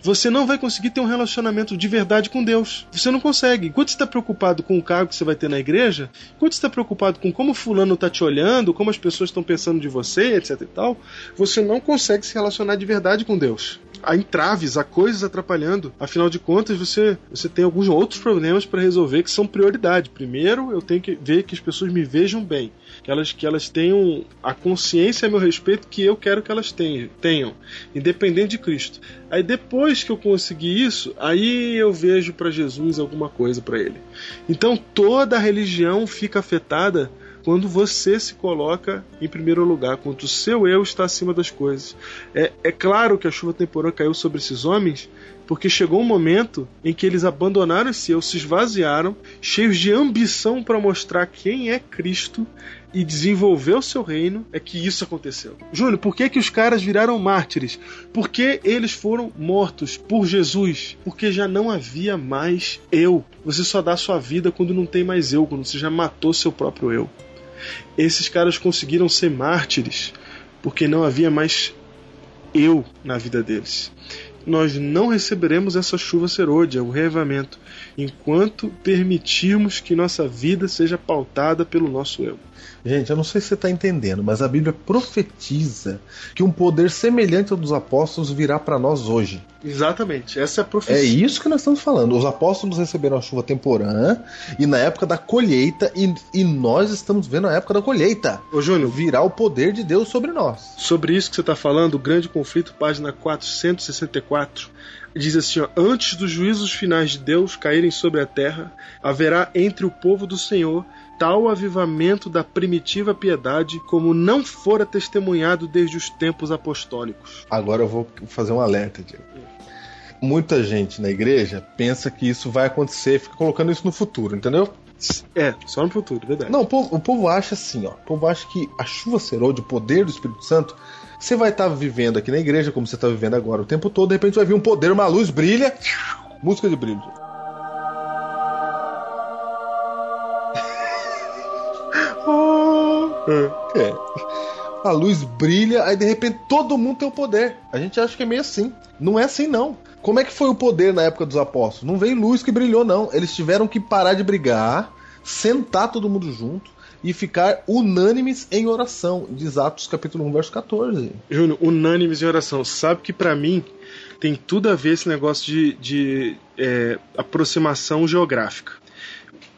você não vai conseguir ter um relacionamento de verdade com Deus. Você não consegue. Enquanto você está preocupado com o cargo que você vai ter na igreja, enquanto você está preocupado com como fulano está te olhando, como as pessoas estão pensando de você, etc e tal, você não consegue se relacionar de verdade com Deus. Há entraves, há coisas atrapalhando. Afinal de contas, você, você tem alguns outros problemas para resolver que são prioridade. Primeiro, eu tenho que ver que as pessoas me vejam bem. Que elas, que elas tenham a consciência a meu respeito que eu quero que elas tenham, tenham independente de Cristo. Aí depois que eu conseguir isso, aí eu vejo para Jesus alguma coisa para ele. Então toda a religião fica afetada quando você se coloca em primeiro lugar, quando o seu eu está acima das coisas. É, é claro que a chuva temporal caiu sobre esses homens, porque chegou um momento em que eles abandonaram esse eu, se esvaziaram, cheios de ambição para mostrar quem é Cristo, e desenvolver o seu reino é que isso aconteceu. Júnior, por que, que os caras viraram mártires? Porque eles foram mortos por Jesus. Porque já não havia mais eu. Você só dá sua vida quando não tem mais eu, quando você já matou seu próprio eu. Esses caras conseguiram ser mártires porque não havia mais eu na vida deles. Nós não receberemos essa chuva serôdia, o reavamento, enquanto permitirmos que nossa vida seja pautada pelo nosso eu. Gente, eu não sei se você está entendendo, mas a Bíblia profetiza que um poder semelhante ao dos apóstolos virá para nós hoje. Exatamente, essa é a profecia. É isso que nós estamos falando. Os apóstolos receberam a chuva temporã e na época da colheita, e, e nós estamos vendo a época da colheita. Ô Júnior, Virá o poder de Deus sobre nós. sobre isso que você está falando, o Grande Conflito, página 464, diz assim: ó, Antes dos juízos finais de Deus caírem sobre a terra, haverá entre o povo do Senhor tal avivamento da primitiva piedade como não fora testemunhado desde os tempos apostólicos. Agora eu vou fazer um alerta, Diego. Muita gente na igreja pensa que isso vai acontecer, fica colocando isso no futuro, entendeu? É, só no futuro, verdade. Não, o povo, o povo acha assim, ó. O povo acha que a chuva serôdia, o poder do Espírito Santo, você vai estar vivendo aqui na igreja, como você está vivendo agora o tempo todo, de repente vai vir um poder, uma luz brilha, música de brilho. É. A luz brilha, aí de repente todo mundo tem o poder. A gente acha que é meio assim. Não é assim, não. Como é que foi o poder na época dos apóstolos? Não veio luz que brilhou, não. Eles tiveram que parar de brigar, sentar todo mundo junto e ficar unânimes em oração. Diz Atos capítulo 1, verso 14. Júnior, unânimes em oração. Sabe que pra mim tem tudo a ver esse negócio de, de é, aproximação geográfica.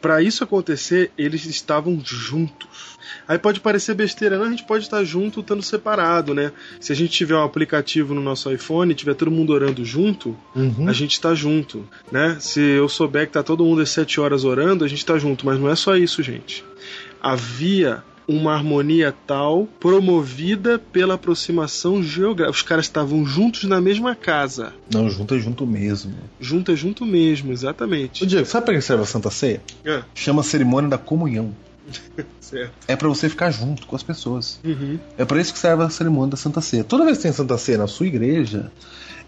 Pra isso acontecer, eles estavam juntos. Aí pode parecer besteira, não, a gente pode estar junto estando separado, né? Se a gente tiver um aplicativo no nosso iPhone e tiver todo mundo orando junto, Uhum. a gente tá junto, né? Se eu souber que tá todo mundo às 7 horas orando, a gente tá junto, mas não é só isso, gente. Havia uma harmonia tal promovida pela aproximação geográfica. Os caras estavam juntos na mesma casa. Não, junto é junto mesmo. Junto é junto mesmo, Ô, exatamente. Diego, sabe para que serve a Santa Ceia? É, Chama cerimônia da comunhão. [laughs] certo. É para você ficar junto com as pessoas. Uhum. É para isso que serve a cerimônia da Santa Ceia. Toda vez que tem Santa Ceia na sua igreja,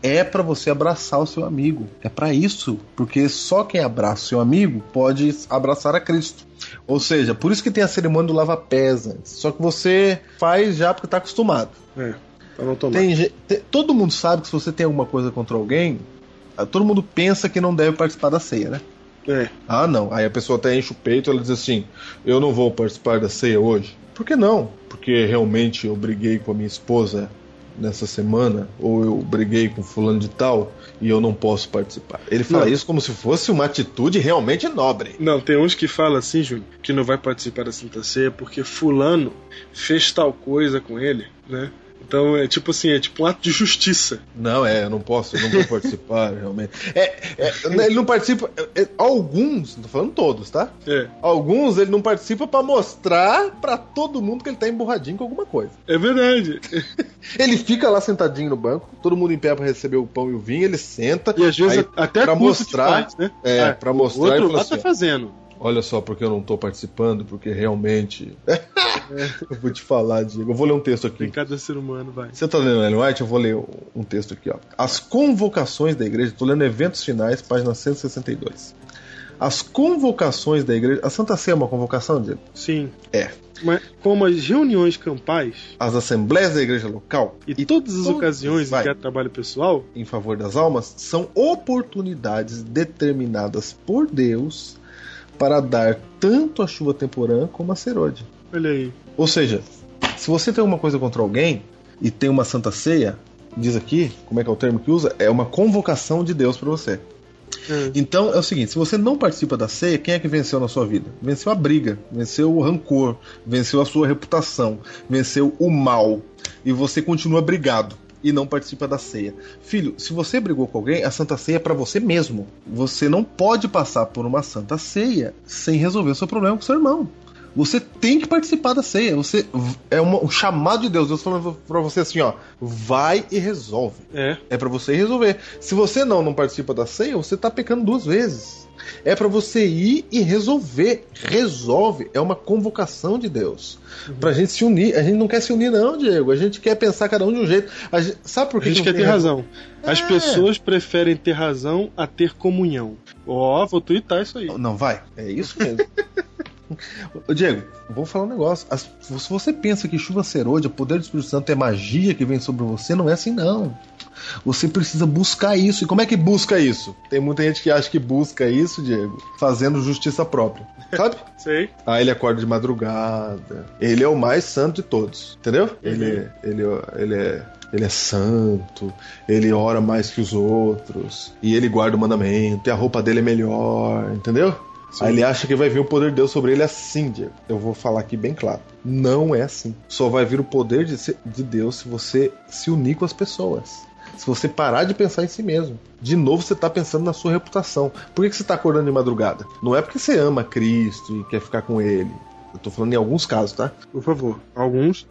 é para você abraçar o seu amigo. É para isso, porque só quem abraça o seu amigo pode abraçar a Cristo. Ou seja, por isso que tem a cerimônia do lava-pés antes. Só que você faz já porque tá acostumado. É, pra não tomar. Tem ge- te- todo mundo sabe que se você tem alguma coisa contra alguém, ah, todo mundo pensa que não deve participar da ceia, né? É, Ah, não. Aí a pessoa até enche o peito e ela diz assim: Eu não vou participar da ceia hoje. Por que não? Porque realmente eu briguei com a minha esposa nessa semana, ou eu briguei com fulano de tal e eu não posso participar. Ele fala Não. isso como se fosse uma atitude realmente nobre. Não, tem uns que falam assim, Júnior, que não vai participar da Santa Ceia porque fulano fez tal coisa com ele, né? Então é tipo assim, é tipo um ato de justiça. Não, é, eu não posso, eu não vou participar, [laughs] realmente. É, é, ele não participa. é, é, alguns, não tô falando todos, tá? É, Alguns ele não participa pra mostrar pra todo mundo que ele tá emburradinho com alguma coisa. é verdade. [laughs] Ele fica lá sentadinho no banco, todo mundo em pé pra receber o pão e o vinho, ele senta. E às vezes aí, até pra mostrar, faz, né? é, Ah, pra o mostrar outro e falar lá assim, tá fazendo. Olha só, porque eu não tô participando, porque realmente. [laughs] eu vou te falar, Diego. Eu vou ler um texto Tem aqui. cada ser humano, vai. Você tá lendo Ellen White? Eu vou ler um texto aqui, ó. As convocações da igreja, tô lendo Eventos Finais, página 162. As convocações da igreja. A Santa Ceia é uma convocação, Diego? Sim. É. Mas como as reuniões campais As assembleias da igreja local e, todas as todas- ocasiões em vai. que há trabalho pessoal, em favor das almas são oportunidades determinadas por Deus para dar tanto a chuva temporã como a serode. olha aí. Ou seja, se você tem alguma coisa contra alguém e tem uma santa ceia, diz aqui, como é que é o termo que usa? É uma convocação de Deus para você. É. Então é o seguinte: se você não participa da ceia, quem é que venceu na sua vida? Venceu a briga, venceu o rancor, venceu a sua reputação, venceu o mal. E você continua brigado e não participa da ceia. Filho, se você brigou com alguém, a santa ceia é para você mesmo. Você não pode passar por uma santa ceia sem resolver o seu problema com seu irmão. Você tem que participar da ceia. Você é uma- um chamado de Deus. Deus falando pra você assim, ó, vai e resolve. É. É pra você resolver. Se você não não participa da ceia, você tá pecando duas vezes. É para você ir e resolver. Resolve. É uma convocação de Deus. Uhum. Pra gente se unir. A gente não quer se unir, não, Diego. A gente quer pensar cada um de um jeito. A gente, sabe por que A gente quer ter razão. As é. pessoas preferem ter razão a ter comunhão. Ó, oh, vou twittar isso aí. Não, vai. É isso mesmo. [laughs] Diego, vou falar um negócio. As, se você pensa que chuva serôdia, o poder do Espírito Santo é magia que vem sobre você, não é assim não. Você precisa buscar isso. E como é que busca isso? Tem muita gente que acha que busca isso, Diego, fazendo justiça própria. Sabe? [laughs] Sei. Aí ele acorda de madrugada. Ele é o mais santo de todos. Entendeu? Uhum. Ele, ele, ele é ele é santo, ele ora mais que os outros, e ele guarda o mandamento, e a roupa dele é melhor, entendeu? Sim. Aí ele acha que vai vir o poder de Deus sobre ele assim, Diego. Eu vou falar aqui bem claro. Não é assim. Só vai vir o poder de, de Deus se você se unir com as pessoas. Se você parar de pensar em si mesmo. De novo, você está pensando na sua reputação. Por que, que você está acordando de madrugada? Não é porque você ama Cristo e quer ficar com Ele. Eu tô falando em alguns casos, tá? Por favor, alguns.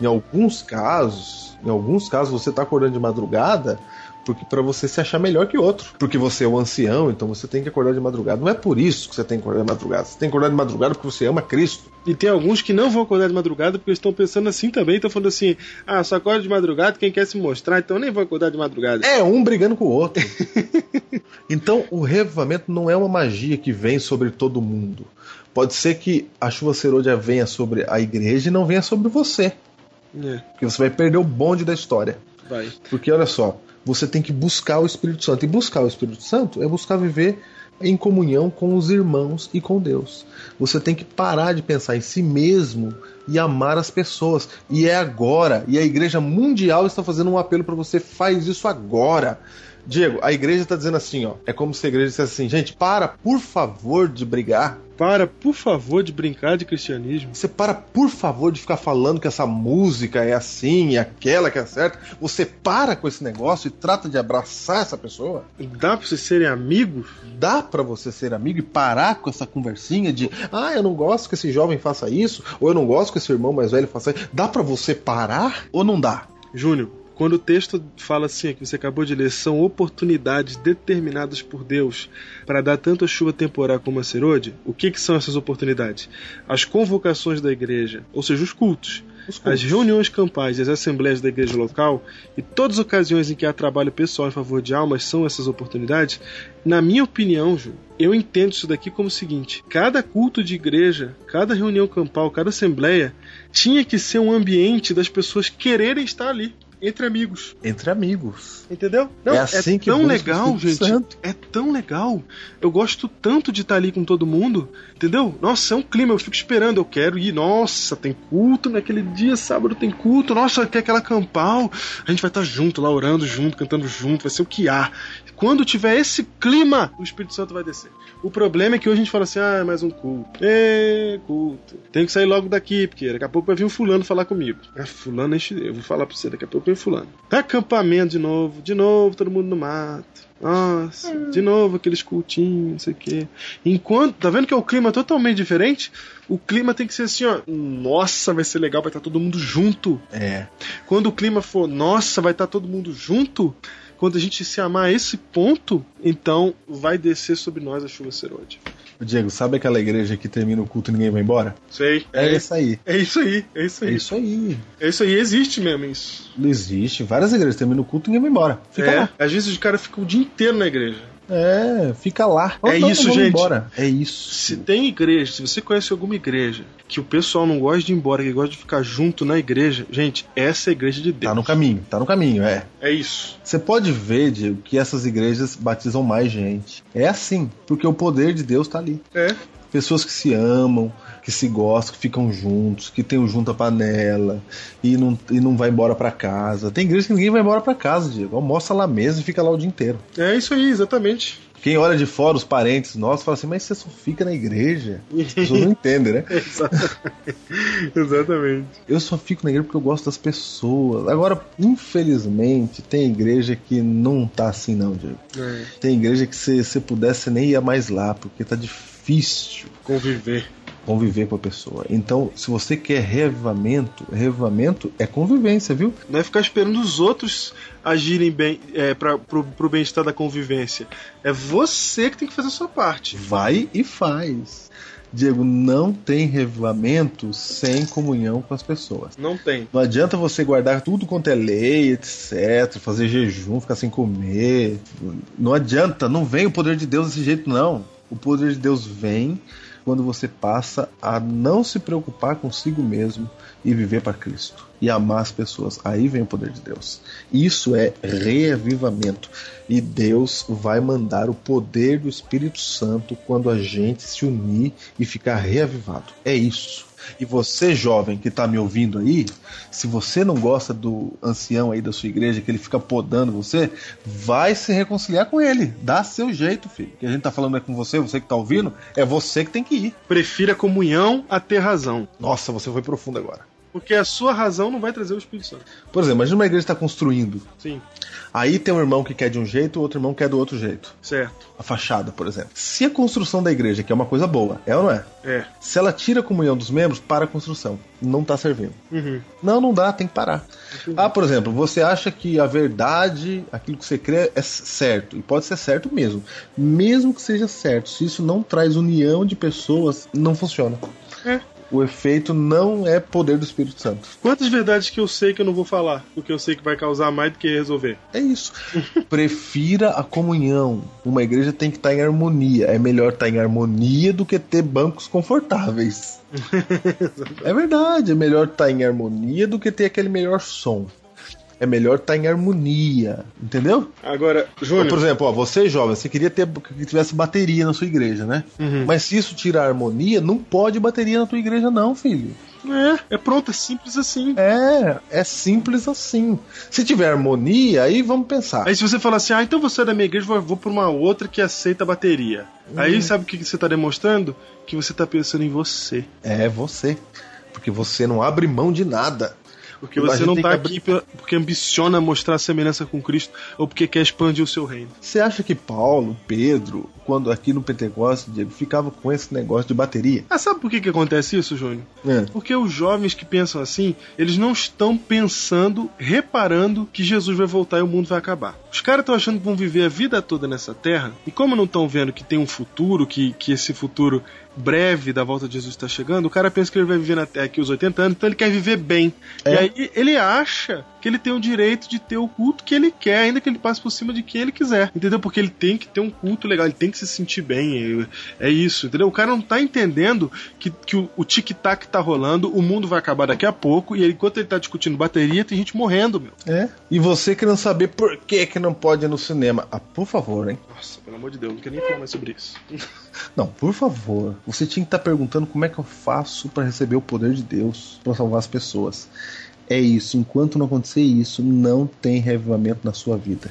Em alguns casos, em alguns casos você tá acordando de madrugada porque para você se achar melhor que outro. Porque você é o ancião, então você tem que acordar de madrugada. Não é por isso que você tem que acordar de madrugada. Você tem que acordar de madrugada porque você ama Cristo. E tem alguns que não vão acordar de madrugada porque estão pensando assim também. Estão falando assim: ah, só acorda de madrugada quem quer se mostrar, então nem vou acordar de madrugada. É, um brigando com o outro. [laughs] então, o revivamento não é uma magia que vem sobre todo mundo. Pode ser que a chuva serôdia venha sobre a igreja e não venha sobre você. É. Porque você vai perder o bonde da história. Vai. Porque olha só, você tem que buscar o Espírito Santo. E buscar o Espírito Santo é buscar viver em comunhão com os irmãos e com Deus. Você tem que parar de pensar em si mesmo e amar as pessoas. E é agora. E a Igreja Mundial está fazendo um apelo para você: faz isso agora. Diego, a igreja está dizendo assim, ó. É como se a igreja dissesse assim, gente, para, por favor, de brigar. Para, por favor, de brincar de cristianismo. Você para, por favor, de ficar falando que essa música é assim e aquela que é certa. Você para com esse negócio e trata de abraçar essa pessoa. Dá pra vocês serem amigos? Dá para você ser amigo e parar com essa conversinha de, ah, eu não gosto que esse jovem faça isso, ou eu não gosto que esse irmão mais velho faça isso. Dá para você parar ou não dá? Júnior, quando o texto fala assim, que você acabou de ler, são oportunidades determinadas por Deus para dar tanto a chuva temporal como a serôdia, o que, que são essas oportunidades? As convocações da igreja, ou seja, os cultos. Os cultos. As reuniões campais e as assembleias da igreja local e todas as ocasiões em que há trabalho pessoal em favor de almas são essas oportunidades. Na minha opinião, Ju, eu entendo isso daqui como o seguinte: cada culto de igreja, cada reunião campal, cada assembleia tinha que ser um ambiente das pessoas quererem estar ali entre amigos. Entre amigos. Entendeu? Não, é assim é que tão legal, gente. Santo. É tão legal. Eu gosto tanto de estar ali com todo mundo. Entendeu? Nossa, é um clima, eu fico esperando, eu quero ir. Nossa, tem culto naquele dia, sábado tem culto. Nossa, tem aquela campal. A gente vai estar junto lá, orando junto, cantando junto, vai ser o que há. Quando tiver esse clima, o Espírito Santo vai descer. O problema é que hoje a gente fala assim: ah, é mais um culto. É, culto. Tem que sair logo daqui, porque daqui a pouco vai vir um fulano falar comigo. Ah, fulano, eu vou falar pra você, daqui a pouco vem fulano. Tá acampamento de novo, de novo, todo mundo no mato. Nossa, hum. de novo aqueles cultinhos, não sei o quê. Enquanto. Tá vendo que é o clima totalmente diferente? O clima tem que ser assim, ó. Nossa, vai ser legal, vai estar todo mundo junto. É. Quando o clima for, nossa, vai estar todo mundo junto quando a gente se amar a esse ponto, então vai descer sobre nós a chuva serôdia. Diego, sabe aquela igreja que termina o culto e ninguém vai embora? Sei. É, é isso aí. É isso aí. É isso aí. É isso aí. É isso aí. Existe mesmo isso. Existe. Várias igrejas terminam o culto e ninguém vai embora. Fica é. lá. Às vezes o cara fica o dia inteiro na igreja. É, fica lá. É não, isso, gente. Embora. É isso. Se tem igreja, se você conhece alguma igreja que o pessoal não gosta de ir embora, que gosta de ficar junto na igreja, gente, essa é a igreja de Deus. Tá no caminho, tá no caminho, é. É isso. Você pode ver, Diego, que essas igrejas batizam mais gente. É assim, porque o poder de Deus tá ali. É. Pessoas que se amam, que se gostam, que ficam juntos, que tem o junto a panela e não, e não vai embora para casa. Tem igreja que ninguém vai embora para casa, Diego. Almoça lá mesmo e fica lá o dia inteiro. É isso aí, exatamente. Quem olha de fora, os parentes nossos, fala assim, mas você só fica na igreja. As pessoas não entendem, né? [laughs] Exatamente. Eu só fico na igreja porque eu gosto das pessoas. Agora, infelizmente, tem igreja que não tá assim, não, Diego. É. Tem igreja que se você pudesse nem ia mais lá, porque tá difícil. Conviver. conviver com a pessoa. Então, se você quer reavivamento, reavivamento é convivência, viu? Não é ficar esperando os outros agirem bem é, para pro, pro bem-estar da convivência. É você que tem que fazer a sua parte. Vai e faz. Diego, não tem revivamento sem comunhão com as pessoas. Não tem. Não adianta você guardar tudo quanto é lei, etc., fazer jejum, ficar sem comer. Não adianta, não vem o poder de Deus desse jeito, não. O poder de Deus vem quando você passa a não se preocupar consigo mesmo e viver para Cristo e amar as pessoas. Aí vem o poder de Deus. Isso é reavivamento. E Deus vai mandar o poder do Espírito Santo quando a gente se unir e ficar reavivado. É isso. E você, jovem, que está me ouvindo aí, se você não gosta do ancião aí da sua igreja, que ele fica podando você, vai se reconciliar com ele. Dá seu jeito, filho. Que a gente tá falando é com você, você que tá ouvindo, é você que tem que ir. Prefira comunhão a ter razão. Nossa, você foi profundo agora. Porque a sua razão não vai trazer o Espírito Santo. Por exemplo, imagina uma igreja está construindo. Sim, Aí tem um irmão que quer de um jeito, o outro irmão quer do outro jeito. certo. A fachada, por exemplo. Se a construção da igreja, que é uma coisa boa, é ou não é? É. Se ela tira a comunhão dos membros, para a construção. Não tá servindo. Uhum. Não, não dá, tem que parar. Ah, por exemplo, você acha que a verdade, aquilo que você crê, é certo. E pode ser certo mesmo. Mesmo que seja certo, se isso não traz união de pessoas, não funciona. É. O efeito não é poder do Espírito Santo. Quantas verdades que eu sei que eu não vou falar? Porque eu sei que vai causar mais do que resolver. É isso. [laughs] Prefira a comunhão. Uma igreja tem que estar em harmonia. É melhor estar em harmonia do que ter bancos confortáveis. [laughs] é verdade. É melhor estar em harmonia do que ter aquele melhor som. É melhor estar em harmonia. Entendeu? Agora, Por Júnior. exemplo, ó, você jovem, você queria ter que tivesse bateria na sua igreja, né? Uhum. Mas se isso tira a harmonia, não pode bateria na tua igreja, não, filho. É, é pronto, é simples assim. É, é simples assim. Se tiver harmonia, aí vamos pensar. Aí se você falar assim, ah, então você é da minha igreja, vou, vou pra uma outra que aceita a bateria. Aí sabe o que que você tá demonstrando? Que você tá pensando em você. É você. Porque você não abre mão de nada. Porque você não tá que aqui porque ambiciona mostrar a semelhança com Cristo ou porque quer expandir o seu reino. Você acha que Paulo, Pedro, quando aqui no Pentecoste, Diego, ficava com esse negócio de bateria? Ah, sabe por que, que acontece isso, Júnior? É. Porque os jovens que pensam assim, eles não estão pensando, reparando que Jesus vai voltar e o mundo vai acabar. Os caras estão achando que vão viver a vida toda nessa terra, e como não estão vendo que tem um futuro, que, que esse futuro breve da volta de Jesus está chegando, o cara pensa que ele vai viver Terra aqui os 80 anos, então ele quer viver bem. É. E aí ele acha que ele tem o direito de ter o culto que ele quer, ainda que ele passe por cima de quem ele quiser. Entendeu? Porque ele tem que ter um culto legal, ele tem que se sentir bem. É isso, entendeu? O cara não tá entendendo que, que o, o tic-tac tá rolando, o mundo vai acabar daqui a pouco, e enquanto ele tá discutindo bateria, tem gente morrendo, meu. É. E você querendo saber por que, que não pode ir no cinema? Ah, por favor, hein? Nossa, pelo amor de Deus, não quero nem falar mais sobre isso. [laughs] Não, por favor. Você tinha que estar perguntando como é que eu faço para receber o poder de Deus para salvar as pessoas. É isso. Enquanto não acontecer isso, não tem revivamento na sua vida.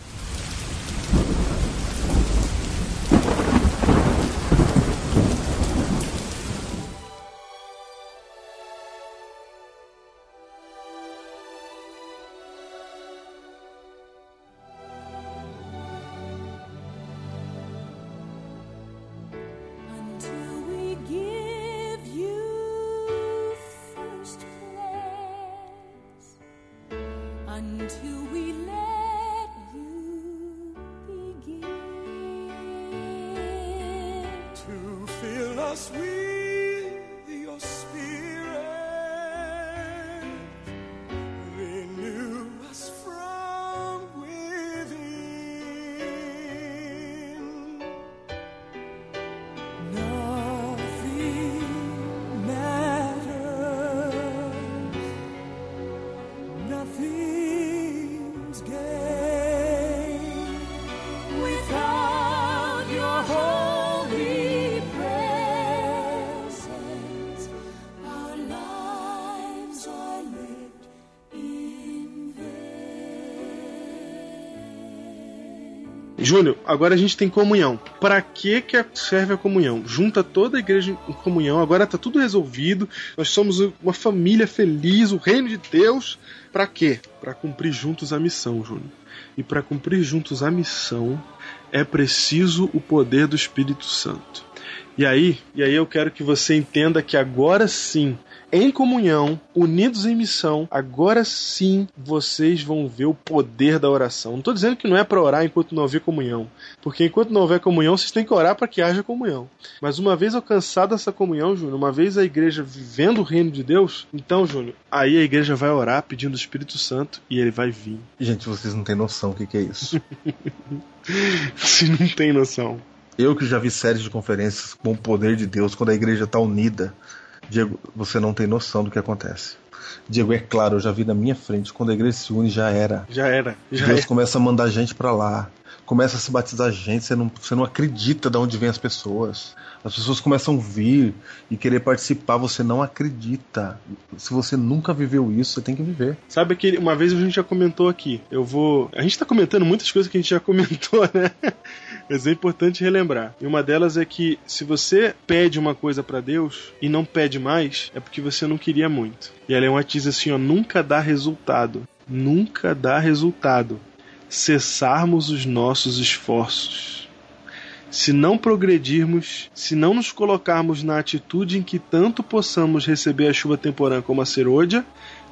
Júnior, agora a gente tem comunhão. Pra que que serve a comunhão? Junta toda a igreja em comunhão, agora tá tudo resolvido. Nós somos uma família feliz, o reino de Deus. Pra quê? Pra cumprir juntos a missão, Júnior. E pra cumprir juntos a missão é preciso o poder do Espírito Santo. E aí, e aí eu quero que você entenda que agora sim, em comunhão, unidos em missão, agora sim vocês vão ver o poder da oração. Não estou dizendo que não é para orar enquanto não houver comunhão, porque enquanto não houver comunhão, vocês têm que orar para que haja comunhão. Mas uma vez alcançada essa comunhão, Júnior, uma vez a igreja vivendo o reino de Deus, então, Júnior, aí a igreja vai orar pedindo o Espírito Santo e ele vai vir. Gente, vocês não têm noção o que, que é isso. [laughs] [laughs] Se não tem noção. Eu que já vi séries de conferências com o poder de Deus, quando a igreja está unida, Diego, você não tem noção do que acontece. Diego, é claro, eu já vi na minha frente, quando a igreja se une, já era. Já era. Já Deus era. começa a mandar gente pra lá. Começa a se batizar gente, você não, você não acredita de onde vem as pessoas. As pessoas começam a vir e querer participar, você não acredita. Se você nunca viveu isso, você tem que viver. Sabe que uma vez a gente já comentou aqui. Eu vou. A gente tá comentando muitas coisas que a gente já [laughs] comentou, né? Mas é importante relembrar. E uma delas é que se você pede uma coisa pra Deus e não pede mais, é porque você não queria muito. E ela é uma diz assim, ó, nunca dá resultado. Nunca dá resultado. Cessarmos os nossos esforços. Se não progredirmos, se não nos colocarmos na atitude em que tanto possamos receber a chuva temporã como a serôdia,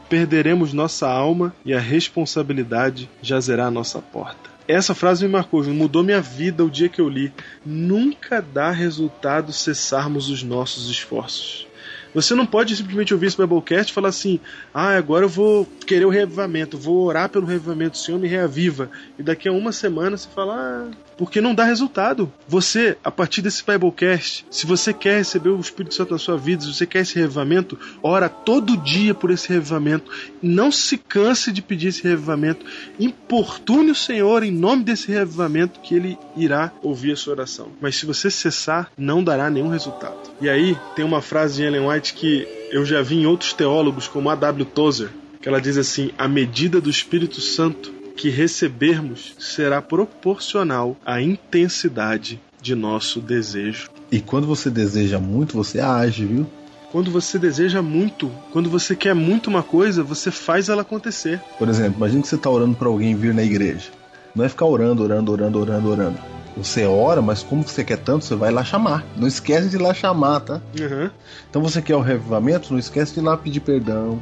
perderemos nossa alma e a responsabilidade jazerá à nossa porta. Essa frase me marcou, mudou minha vida o dia que eu li. Nunca dá resultado cessarmos os nossos esforços. Você não pode simplesmente ouvir esse Biblecast e falar assim: ah, agora eu vou querer o reavivamento, vou orar pelo reavivamento, o Senhor me reaviva. E daqui a uma semana você fala: ah, porque não dá resultado. Você, a partir desse Biblecast, se você quer receber o Espírito Santo na sua vida, se você quer esse reavivamento, ora todo dia por esse reavivamento. Não se canse de pedir esse reavivamento. Importune o Senhor em nome desse reavivamento que ele irá ouvir a sua oração. Mas se você cessar, não dará nenhum resultado. E aí tem uma frase de Ellen White que eu já vi em outros teólogos, como A.W. Tozer, que ela diz assim: a medida do Espírito Santo que recebermos será proporcional à intensidade de nosso desejo. E quando você deseja muito, você age, viu? Quando você deseja muito, quando você quer muito uma coisa, você faz ela acontecer. Por exemplo, imagina que você está orando para alguém vir na igreja. Não é ficar orando, orando, orando, orando, orando. Você ora, mas como você quer tanto, você vai lá chamar. Não esquece de ir lá chamar, tá? Uhum. Então você quer o revivamento, não esquece de ir lá pedir perdão.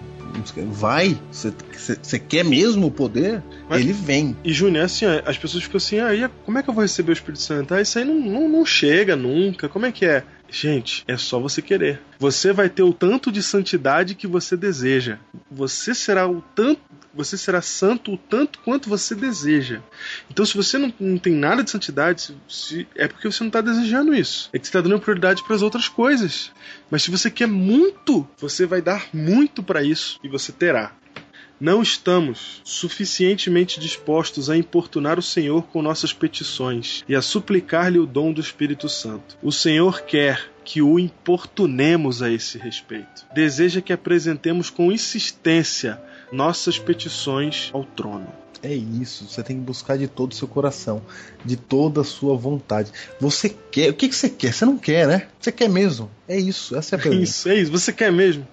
Vai! Você, quer mesmo o poder? Mas- Ele vem. E Júnior, é assim, as pessoas ficam assim, aí como é que eu vou receber o Espírito Santo? Ah, isso aí não, não, não chega nunca, como é que é? Gente, é só você querer. Você vai ter o tanto de santidade que você deseja. Você será o tanto, você será santo o tanto quanto você deseja. Então, se você não, não tem nada de santidade, se- se- é porque você não está desejando isso. É que você está dando prioridade para as outras coisas. Mas se você quer muito, você vai dar muito para isso e você terá. Não estamos suficientemente dispostos a importunar o Senhor com nossas petições e a suplicar-lhe o dom do Espírito Santo. O Senhor quer que o importunemos a esse respeito. Deseja que apresentemos com insistência nossas petições ao trono. É isso, você tem que buscar de todo o seu coração, de toda a sua vontade. Você quer, o que, que você quer? Você não quer, né? Você quer mesmo. É isso, essa é a [laughs] pergunta. Isso, é isso. Você quer mesmo?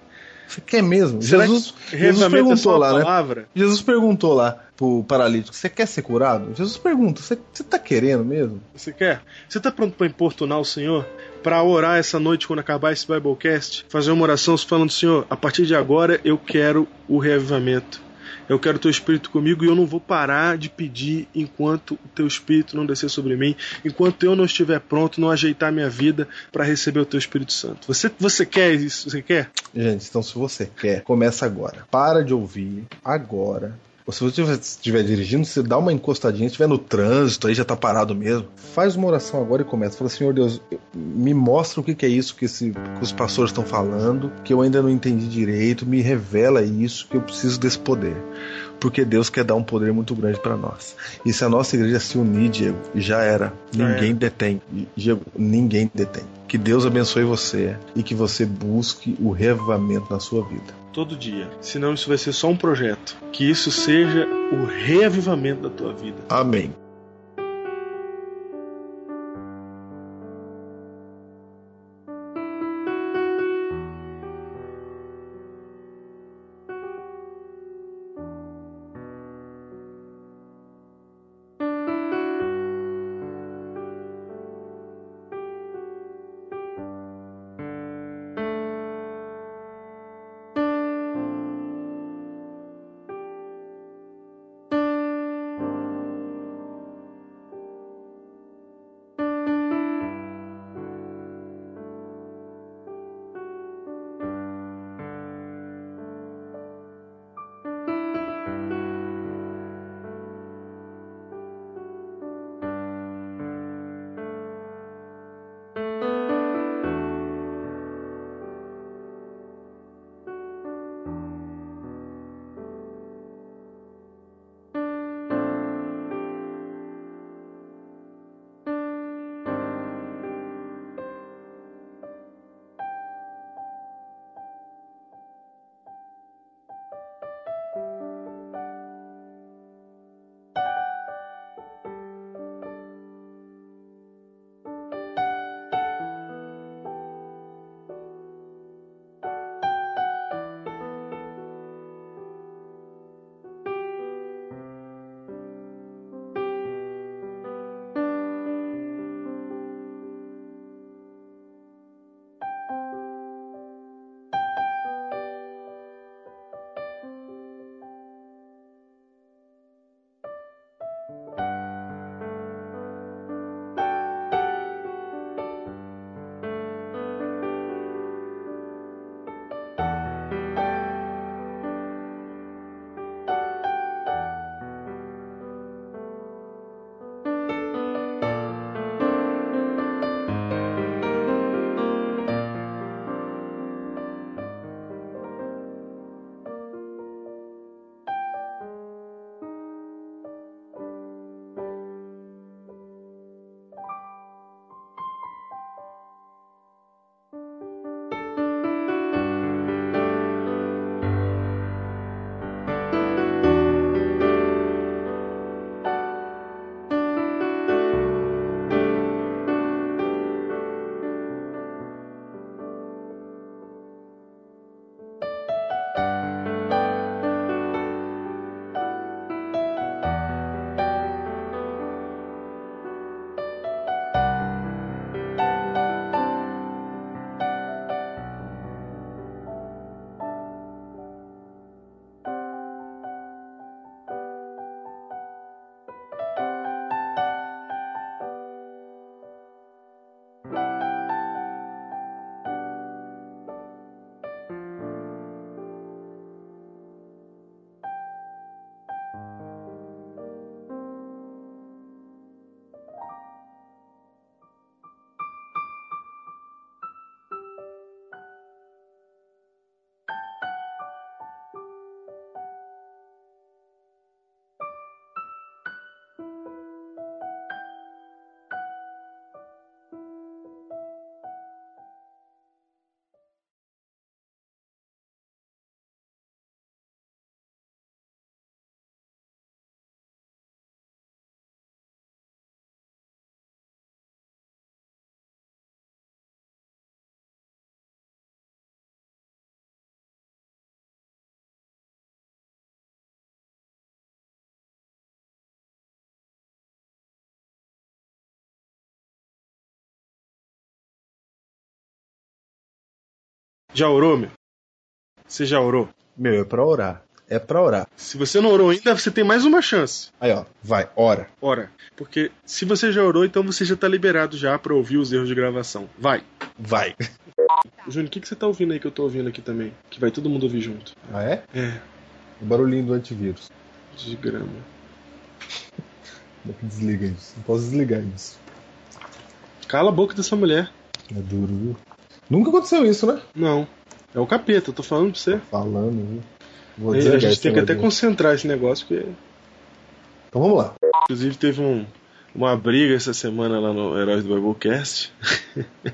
Você quer mesmo? Será Jesus, Jesus é perguntou lá, né? palavra? Jesus perguntou lá pro paralítico: Você quer ser curado? Jesus pergunta: Você, tá querendo mesmo? Você quer? Você está pronto para importunar o Senhor? Para orar essa noite quando acabar esse Biblecast? Fazer uma oração falando, Senhor, a partir de agora eu quero o reavivamento. Eu quero o teu espírito comigo e eu não vou parar de pedir enquanto o teu espírito não descer sobre mim, enquanto eu não estiver pronto, não ajeitar minha vida para receber o teu Espírito Santo. Você, você quer isso? Você quer? Gente, então se você quer, começa agora. Para de ouvir agora. Se você estiver dirigindo, você dá uma encostadinha, estiver no trânsito, aí já tá parado mesmo. Faz uma oração agora e começa. Fala, Senhor Deus, me mostra o que que é isso que, esse, que os pastores estão falando, que eu ainda não entendi direito, me revela isso, que eu preciso desse poder. Porque Deus quer dar um poder muito grande para nós. E se a nossa igreja se unir, Diego, já era. Ninguém era. detém. Diego, ninguém detém. Que Deus abençoe você e que você busque o reavivamento na sua vida. Todo dia. Senão isso vai ser só um projeto. Que isso seja o reavivamento da tua vida. Amém. Já orou, meu? Você já orou? Meu, é pra orar. É pra orar. Se você não orou ainda, você tem mais uma chance. Aí, ó, vai, ora. Ora, porque se você já orou, então você já tá liberado já pra ouvir os erros de gravação. Vai. Vai. [laughs] Júnior, o que, que você tá ouvindo aí que eu tô ouvindo aqui também? Que vai todo mundo ouvir junto. Ah, é? É, O barulhinho do antivírus. de grama. É que desliga isso? Não posso desligar isso. Cala a boca dessa mulher. É duro, viu? Nunca aconteceu isso, né? Não. É o capeta, eu tô falando pra você. Falando? Vou a desligar gente tem que até concentrar esse negócio, porque. Então vamos lá. Inclusive teve um, uma briga essa semana lá no Heróis do Biblecast. [laughs]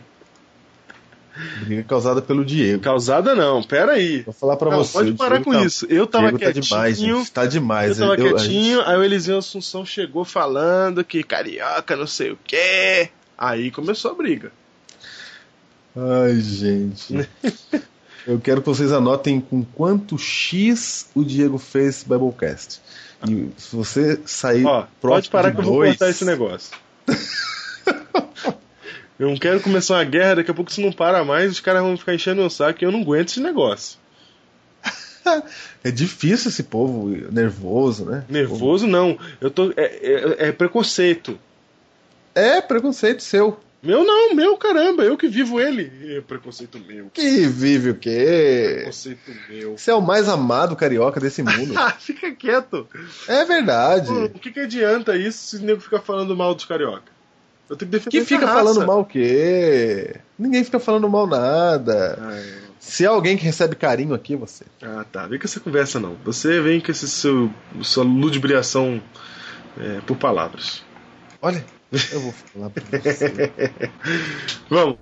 Briga causada pelo Diego. Causada não, pera aí. Vou falar pra Não, você. pode parar com tá- isso. Eu tava Diego tá quietinho. demais, gente. Tá demais. Eu tava Eu- quietinho, aí o Eliseu Assunção chegou falando que carioca não sei o quê. Aí começou a briga. Ai, gente. [laughs] Eu quero que vocês anotem com quanto X o Diego fez Biblecast. E se você sair Ó, pode parar que eu vou dois, cortar esse negócio. [laughs] eu não quero começar uma guerra, daqui a pouco se não para mais, os caras vão ficar enchendo o saco e eu não aguento esse negócio. [laughs] É difícil esse povo nervoso, né? Nervoso não, eu tô. É, é- é preconceito. É preconceito seu. Meu não, meu caramba, eu que vivo ele. É preconceito meu. Que vive o quê? Preconceito meu. Você é o mais amado carioca desse mundo. Ah, [laughs] fica quieto. é verdade. Pô, o que, que adianta isso se o nego ficar falando mal dos carioca? Eu tenho que defender Que fica raça. falando mal o quê? Ninguém fica falando mal nada. Ah, é. Se é alguém que recebe carinho aqui, você. Ah, tá. Vem com essa conversa não. Você vem com esse seu, sua ludibriação é, por palavras. Olha, eu vou falar pra você. [laughs] Vamos.